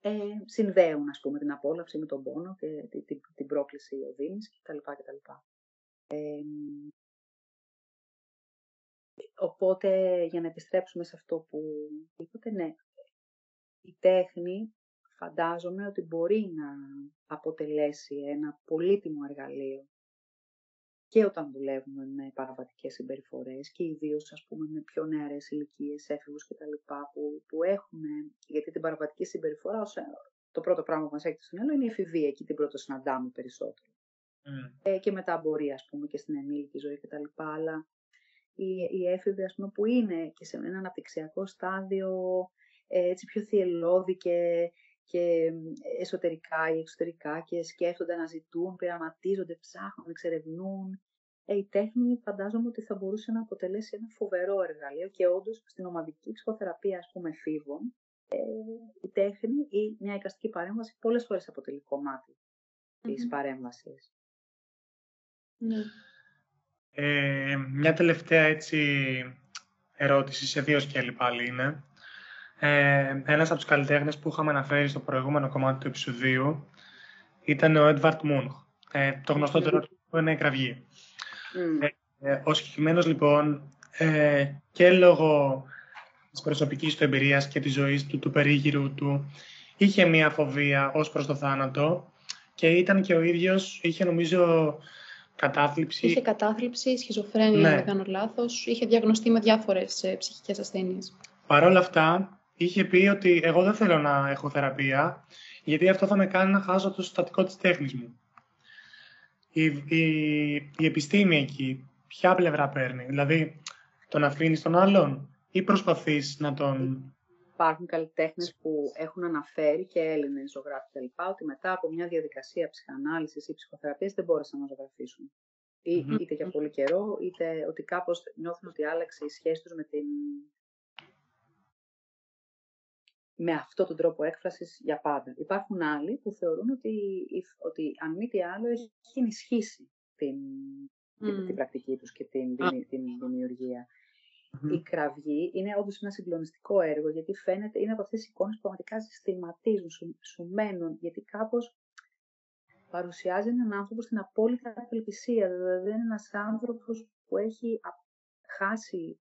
ε, συνδέουν ας πούμε, την απόλαυση με τον πόνο και την, την, την πρόκληση οδύνης κτλ. κτλ. Ε, οπότε, για να επιστρέψουμε σε αυτό που είπατε, ναι, η τέχνη φαντάζομαι ότι μπορεί να αποτελέσει ένα πολύτιμο εργαλείο και όταν δουλεύουμε με παραβατικές συμπεριφορές και ιδίως ας πούμε με πιο νεαρές ηλικίες, έφηβους κτλ. Που, που έχουν, γιατί την παραβατική συμπεριφορά ως, το πρώτο πράγμα που μας έχει στο μυαλό είναι η εφηβεία, εκεί την πρώτο συναντάμε περισσότερο. Mm. Ε, και μετά μπορεί ας πούμε και στην ενήλικη ζωή κτλ. Αλλά οι, οι έφηβοι ας πούμε που είναι και σε ένα αναπτυξιακό στάδιο ε, έτσι πιο θυελώδη και και εσωτερικά ή εξωτερικά και σκέφτονται, να ζητούν, πειραματίζονται, ψάχνουν, εξερευνούν. Ε, η τέχνη φαντάζομαι ότι θα μπορούσε να αποτελέσει ένα φοβερό εργαλείο και όντως στην ομαδική ψυχοθεραπεία ας πούμε φίβων, ε, η τέχνη ή μια εικαστική παρέμβαση πολλές φορές αποτελεί κομμάτι mm-hmm. της παρέμβασης.
Ναι.
Ε, μια τελευταία έτσι ερώτηση σε δύο σκέλη πάλι είναι ε, ένας από τους καλλιτέχνες που είχαμε αναφέρει στο προηγούμενο κομμάτι του επεισοδίου ήταν ο Έντβαρτ Μούνχ, ε, το γνωστότερο που είναι η κραυγή. Mm. Ε, ο συγκεκριμένο λοιπόν ε, και λόγω της προσωπικής του εμπειρίας και της ζωής του, του περίγυρου του, είχε μία φοβία ως προς το θάνατο και ήταν και ο ίδιος, είχε νομίζω κατάθλιψη.
Είχε κατάθλιψη, σχιζοφρένεια, ναι. αν δεν κάνω λάθος. Είχε διαγνωστεί με διάφορες ε, ψυχικές ασθένειες.
Παρ' όλα αυτά, είχε πει ότι εγώ δεν θέλω να έχω θεραπεία, γιατί αυτό θα με κάνει να χάσω το συστατικό της τέχνης μου. Η, η, η επιστήμη εκεί, ποια πλευρά παίρνει, δηλαδή τον αφήνεις τον άλλον ή προσπαθείς να τον...
Υπάρχουν καλλιτέχνες που έχουν αναφέρει και Έλληνες ζωγράφοι κλπ. ότι μετά από μια διαδικασία ψυχανάλυσης ή ψυχοθεραπείας δεν μπόρεσαν να ζωγραφίσουν. Είτε για πολύ καιρό, είτε ότι κάπως νιώθουν ότι άλλαξε η σχέση τους με την με αυτόν τον τρόπο έκφρασης για πάντα. Υπάρχουν άλλοι που θεωρούν ότι, ότι αν μη τι άλλο έχει ενισχύσει την, την, πρακτική τους και την, την, την δημιουργία. Η κραυγή είναι όντως ένα συγκλονιστικό έργο, γιατί φαίνεται, είναι από αυτές τις εικόνες που πραγματικά συστηματίζουν, σου, σου μένουν, γιατί κάπως παρουσιάζει έναν άνθρωπο στην απόλυτη απελπισία. Δηλαδή, είναι ένας άνθρωπος που έχει χάσει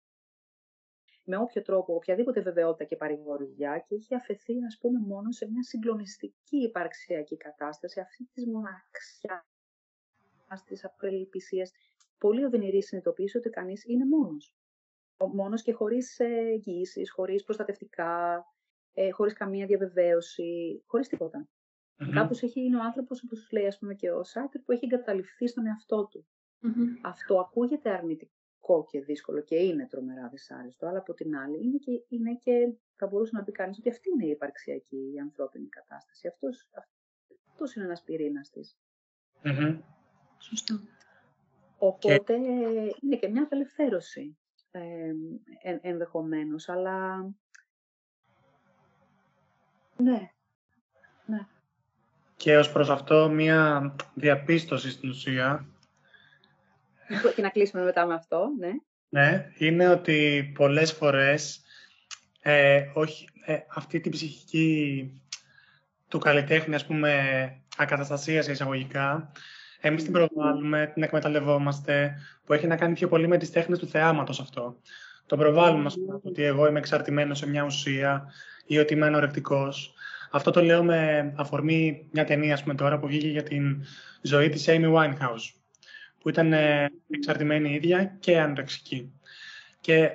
με όποιο τρόπο, οποιαδήποτε βεβαιότητα και παρηγοριά και έχει αφαιθεί, ας πούμε, μόνο σε μια συγκλονιστική υπαρξιακή κατάσταση αυτή της μοναξιάς, της απελπισίας. Πολύ οδυνηρή συνειδητοποίηση ότι κανείς είναι μόνος. Μόνος και χωρίς εγγυήσεις, χωρίς προστατευτικά, ε, χωρίς καμία διαβεβαίωση, χωρίς τίποτα. Mm-hmm. Κάπως έχει, είναι ο άνθρωπος, όπως λέει ας πούμε και ο Σάρτερ, που έχει εγκαταλειφθεί στον εαυτό του. Αυτό ακούγεται αρνητικό δραματικό και δύσκολο και είναι τρομερά δυσάρεστο, αλλά από την άλλη είναι και, είναι και θα μπορούσε να πει κανείς ότι αυτή είναι η υπαρξιακή, η ανθρώπινη κατάσταση. Αυτός, αυτός είναι ένας πυρήνας της.
Mm-hmm.
Σωστό.
Οπότε είναι και μια απελευθέρωση ε, ενδεχομένως, αλλά ναι, ναι.
Και ως προς αυτό μια διαπίστωση στην ουσία.
Και να κλείσουμε μετά με αυτό, ναι.
Ναι, είναι ότι πολλές φορές ε, όχι, ε, αυτή την ψυχική του καλλιτέχνη, ας πούμε, ακαταστασίας σε εισαγωγικά, εμείς την προβάλλουμε, την εκμεταλλευόμαστε, που έχει να κάνει πιο πολύ με τις τέχνες του θεάματος αυτό. Το προβάλλουμε, ας πούμε, ότι εγώ είμαι εξαρτημένος σε μια ουσία ή ότι είμαι ανορεκτικός. Αυτό το λέω με αφορμή μια ταινία, ας πούμε, τώρα που βγήκε για την ζωή της Amy Winehouse, που ήταν ε, εξαρτημένη ίδια και ανορεξική. Και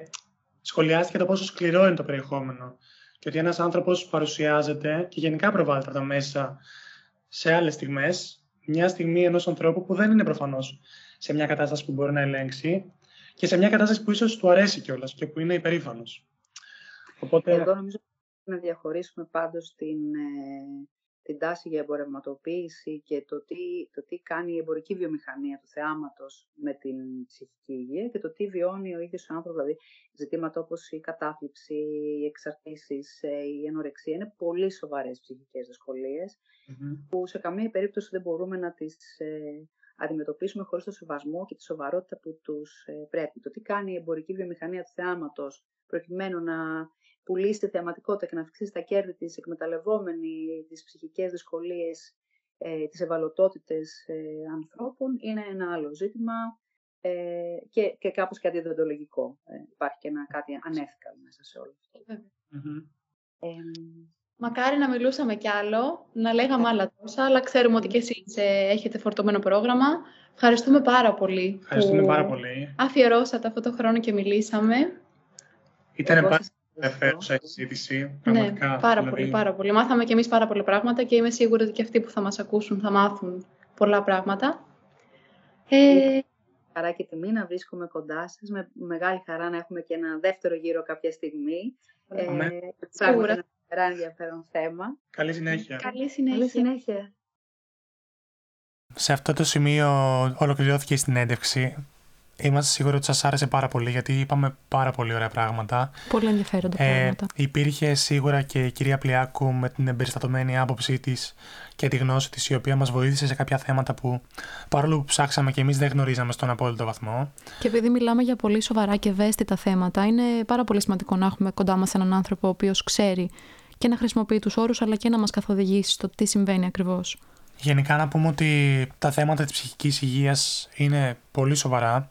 σχολιάστηκε το πόσο σκληρό είναι το περιεχόμενο και ότι ένας άνθρωπος παρουσιάζεται και γενικά προβάλλεται από τα μέσα σε άλλες στιγμές, μια στιγμή ενός ανθρώπου που δεν είναι προφανώς σε μια κατάσταση που μπορεί να ελέγξει και σε μια κατάσταση που ίσως του αρέσει κιόλας και που είναι υπερήφανος.
Οπότε... Εδώ νομίζω να διαχωρίσουμε πάντως την, ε, την τάση για εμπορευματοποίηση και το τι, το τι κάνει η εμπορική βιομηχανία του θεάματος με την ψυχική υγεία και το τι βιώνει ο ίδιος ο άνθρωπος, δηλαδή ζητήματα όπως η κατάθλιψη, οι εξαρτήσεις, ε, η ενορεξία είναι πολύ σοβαρές ψυχικές που σε καμία περίπτωση δεν μπορούμε να τις ε, αντιμετωπίσουμε χωρίς το σεβασμό και τη σοβαρότητα που τους ε, πρέπει. Το τι κάνει η εμπορική βιομηχανία του θεάματος προκειμένου να πουλήσει τη θεαματικότητα και να αυξήσει τα κέρδη της εκμεταλλευόμενη τις ψυχικές δυσκολίες, ε, τις ευαλωτότητες ε, ανθρώπων είναι ένα άλλο ζήτημα ε, και, και κάπως και αντιδοντολογικό. Ε, υπάρχει και ένα κάτι ανέφικα μέσα σε όλο αυτό.
Μακάρι να μιλούσαμε κι άλλο, να λέγαμε άλλα τόσα, αλλά ξέρουμε ότι και εσείς ε, έχετε φορτωμένο πρόγραμμα. Ευχαριστούμε πάρα πολύ
Ευχαριστούμε πάρα πολύ.
αφιερώσατε αυτό το χρόνο και μιλήσαμε.
Ήταν πάρα ενδιαφέρουσα η συζήτηση.
Ναι, πάρα δηλαδή. πολύ, πάρα πολύ. Μάθαμε κι εμείς πάρα πολλά πράγματα και είμαι σίγουρη ότι και αυτοί που θα μας ακούσουν θα μάθουν πολλά πράγματα.
Ε... Χαρά και τιμή να βρίσκομαι κοντά σας. Με μεγάλη χαρά να έχουμε και ένα δεύτερο γύρο κάποια στιγμή. Ε, σίγουρα. Ένα ενδιαφέρον θέμα.
Καλή συνέχεια.
Καλή συνέχεια. Καλή συνέχεια.
Σε αυτό το σημείο ολοκληρώθηκε η συνέντευξη. Είμαστε σίγουροι ότι σας άρεσε πάρα πολύ γιατί είπαμε πάρα πολύ ωραία πράγματα.
Πολύ ενδιαφέροντα ε, πράγματα.
Υπήρχε σίγουρα και η κυρία Πλιάκου με την εμπεριστατωμένη άποψή της και τη γνώση της, η οποία μας βοήθησε σε κάποια θέματα που παρόλο που ψάξαμε και εμείς δεν γνωρίζαμε στον απόλυτο βαθμό.
Και επειδή μιλάμε για πολύ σοβαρά και ευαίσθητα θέματα, είναι πάρα πολύ σημαντικό να έχουμε κοντά μας έναν άνθρωπο ο οποίος ξέρει και να χρησιμοποιεί τους όρους, αλλά και να μας καθοδηγήσει στο τι συμβαίνει ακριβώς.
Γενικά να πούμε ότι τα θέματα της ψυχικής υγείας είναι πολύ σοβαρά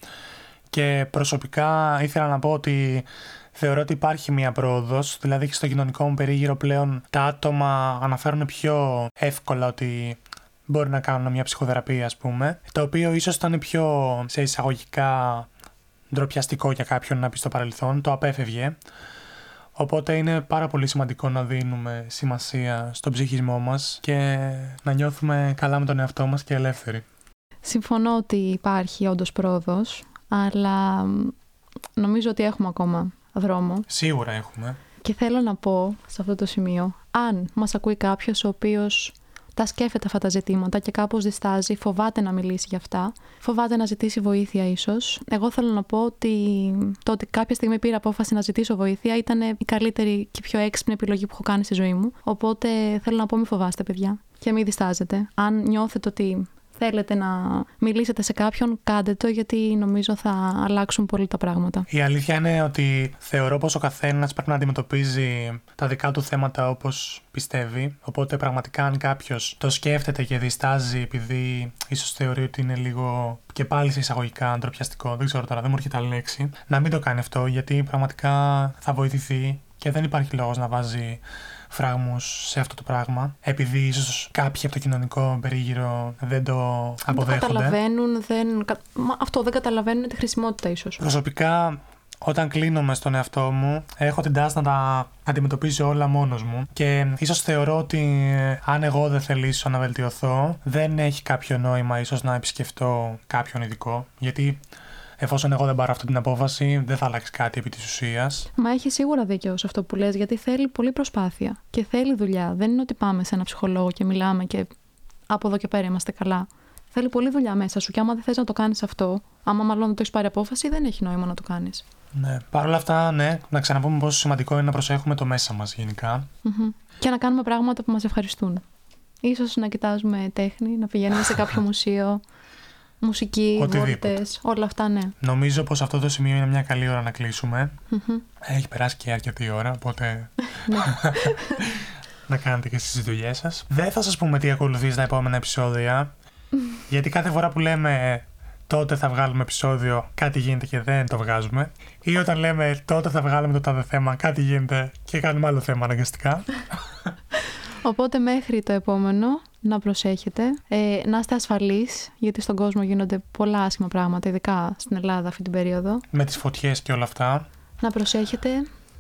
και προσωπικά ήθελα να πω ότι θεωρώ ότι υπάρχει μια πρόοδος, δηλαδή και στο κοινωνικό μου περίγυρο πλέον τα άτομα αναφέρουν πιο εύκολα ότι μπορεί να κάνουν μια ψυχοθεραπεία ας πούμε, το οποίο ίσως ήταν πιο σε εισαγωγικά ντροπιαστικό για κάποιον να πει στο παρελθόν, το απέφευγε. Οπότε είναι πάρα πολύ σημαντικό να δίνουμε σημασία στον ψυχισμό μας και να νιώθουμε καλά με τον εαυτό μας και ελεύθεροι.
Συμφωνώ ότι υπάρχει όντως πρόοδος, αλλά νομίζω ότι έχουμε ακόμα δρόμο.
Σίγουρα έχουμε.
Και θέλω να πω σε αυτό το σημείο, αν μας ακούει κάποιος ο οποίος τα σκέφτεται αυτά τα ζητήματα και κάπως διστάζει, φοβάται να μιλήσει για αυτά, φοβάται να ζητήσει βοήθεια ίσως. Εγώ θέλω να πω ότι το ότι κάποια στιγμή πήρα απόφαση να ζητήσω βοήθεια ήταν η καλύτερη και πιο έξυπνη επιλογή που έχω κάνει στη ζωή μου. Οπότε θέλω να πω μην φοβάστε παιδιά και μην διστάζετε. Αν νιώθετε ότι θέλετε να μιλήσετε σε κάποιον, κάντε το γιατί νομίζω θα αλλάξουν πολύ τα πράγματα.
Η αλήθεια είναι ότι θεωρώ πως ο καθένας πρέπει να αντιμετωπίζει τα δικά του θέματα όπως πιστεύει. Οπότε πραγματικά αν κάποιος το σκέφτεται και διστάζει επειδή ίσως θεωρεί ότι είναι λίγο και πάλι σε εισαγωγικά αντροπιαστικό, δεν ξέρω τώρα, δεν μου έρχεται άλλη λέξη, να μην το κάνει αυτό γιατί πραγματικά θα βοηθηθεί και δεν υπάρχει λόγος να βάζει φράγμους σε αυτό το πράγμα, επειδή ίσως κάποιοι από το κοινωνικό περίγυρο δεν το αποδέχονται.
Δεν καταλαβαίνουν, δεν... αυτό δεν καταλαβαίνουν τη χρησιμότητα ίσως.
Προσωπικά όταν κλείνομαι στον εαυτό μου, έχω την τάση να τα αντιμετωπίζω όλα μόνος μου. Και ίσως θεωρώ ότι ε, αν εγώ δεν θελήσω να βελτιωθώ, δεν έχει κάποιο νόημα ίσως να επισκεφτώ κάποιον ειδικό. Γιατί εφόσον εγώ δεν πάρω αυτή την απόφαση, δεν θα αλλάξει κάτι επί της ουσίας.
Μα έχει σίγουρα δίκιο σε αυτό που λες, γιατί θέλει πολύ προσπάθεια και θέλει δουλειά. Δεν είναι ότι πάμε σε ένα ψυχολόγο και μιλάμε και από εδώ και πέρα είμαστε καλά. Θέλει πολλή δουλειά μέσα σου και άμα δεν θες να το κάνεις αυτό, άμα μάλλον δεν το έχεις πάρει απόφαση, δεν έχει νόημα να το κάνεις.
Ναι. Παρ' όλα αυτά, ναι, να ξαναπούμε πόσο σημαντικό είναι να προσέχουμε το μέσα μας γενικα
Και να κάνουμε πράγματα που μας ευχαριστούν. Ίσως να κοιτάζουμε τέχνη, να πηγαίνουμε σε κάποιο μουσείο, μουσική, βόλτες, όλα αυτά ναι.
Νομίζω πως αυτό το σημείο είναι μια καλή ώρα να κλεισουμε Έχει περάσει και αρκετή ώρα, οπότε ναι. να κάνετε και στις δουλειές σας. Δεν θα σας πούμε τι ακολουθείς στα επόμενα επεισόδια, γιατί κάθε φορά που λέμε τότε θα βγάλουμε επεισόδιο, κάτι γίνεται και δεν το βγάζουμε. Ή όταν λέμε τότε θα βγάλουμε το τάδε θέμα, κάτι γίνεται και κάνουμε άλλο θέμα αναγκαστικά.
Οπότε μέχρι το επόμενο να προσέχετε, ε, να είστε ασφαλείς, γιατί στον κόσμο γίνονται πολλά άσχημα πράγματα, ειδικά στην Ελλάδα αυτή την περίοδο.
Με τις φωτιές και όλα αυτά.
Να προσέχετε.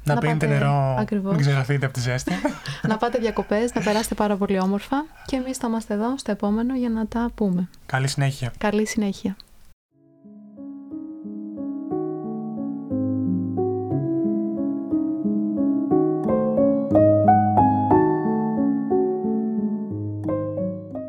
Να, να πίνετε νερό, Ακριβώς. μην ξεχαθείτε από τη ζέστη.
να πάτε διακοπές, να περάσετε πάρα πολύ όμορφα και εμείς θα είμαστε εδώ στο επόμενο για να τα πούμε.
Καλή συνέχεια.
Καλή συνέχεια.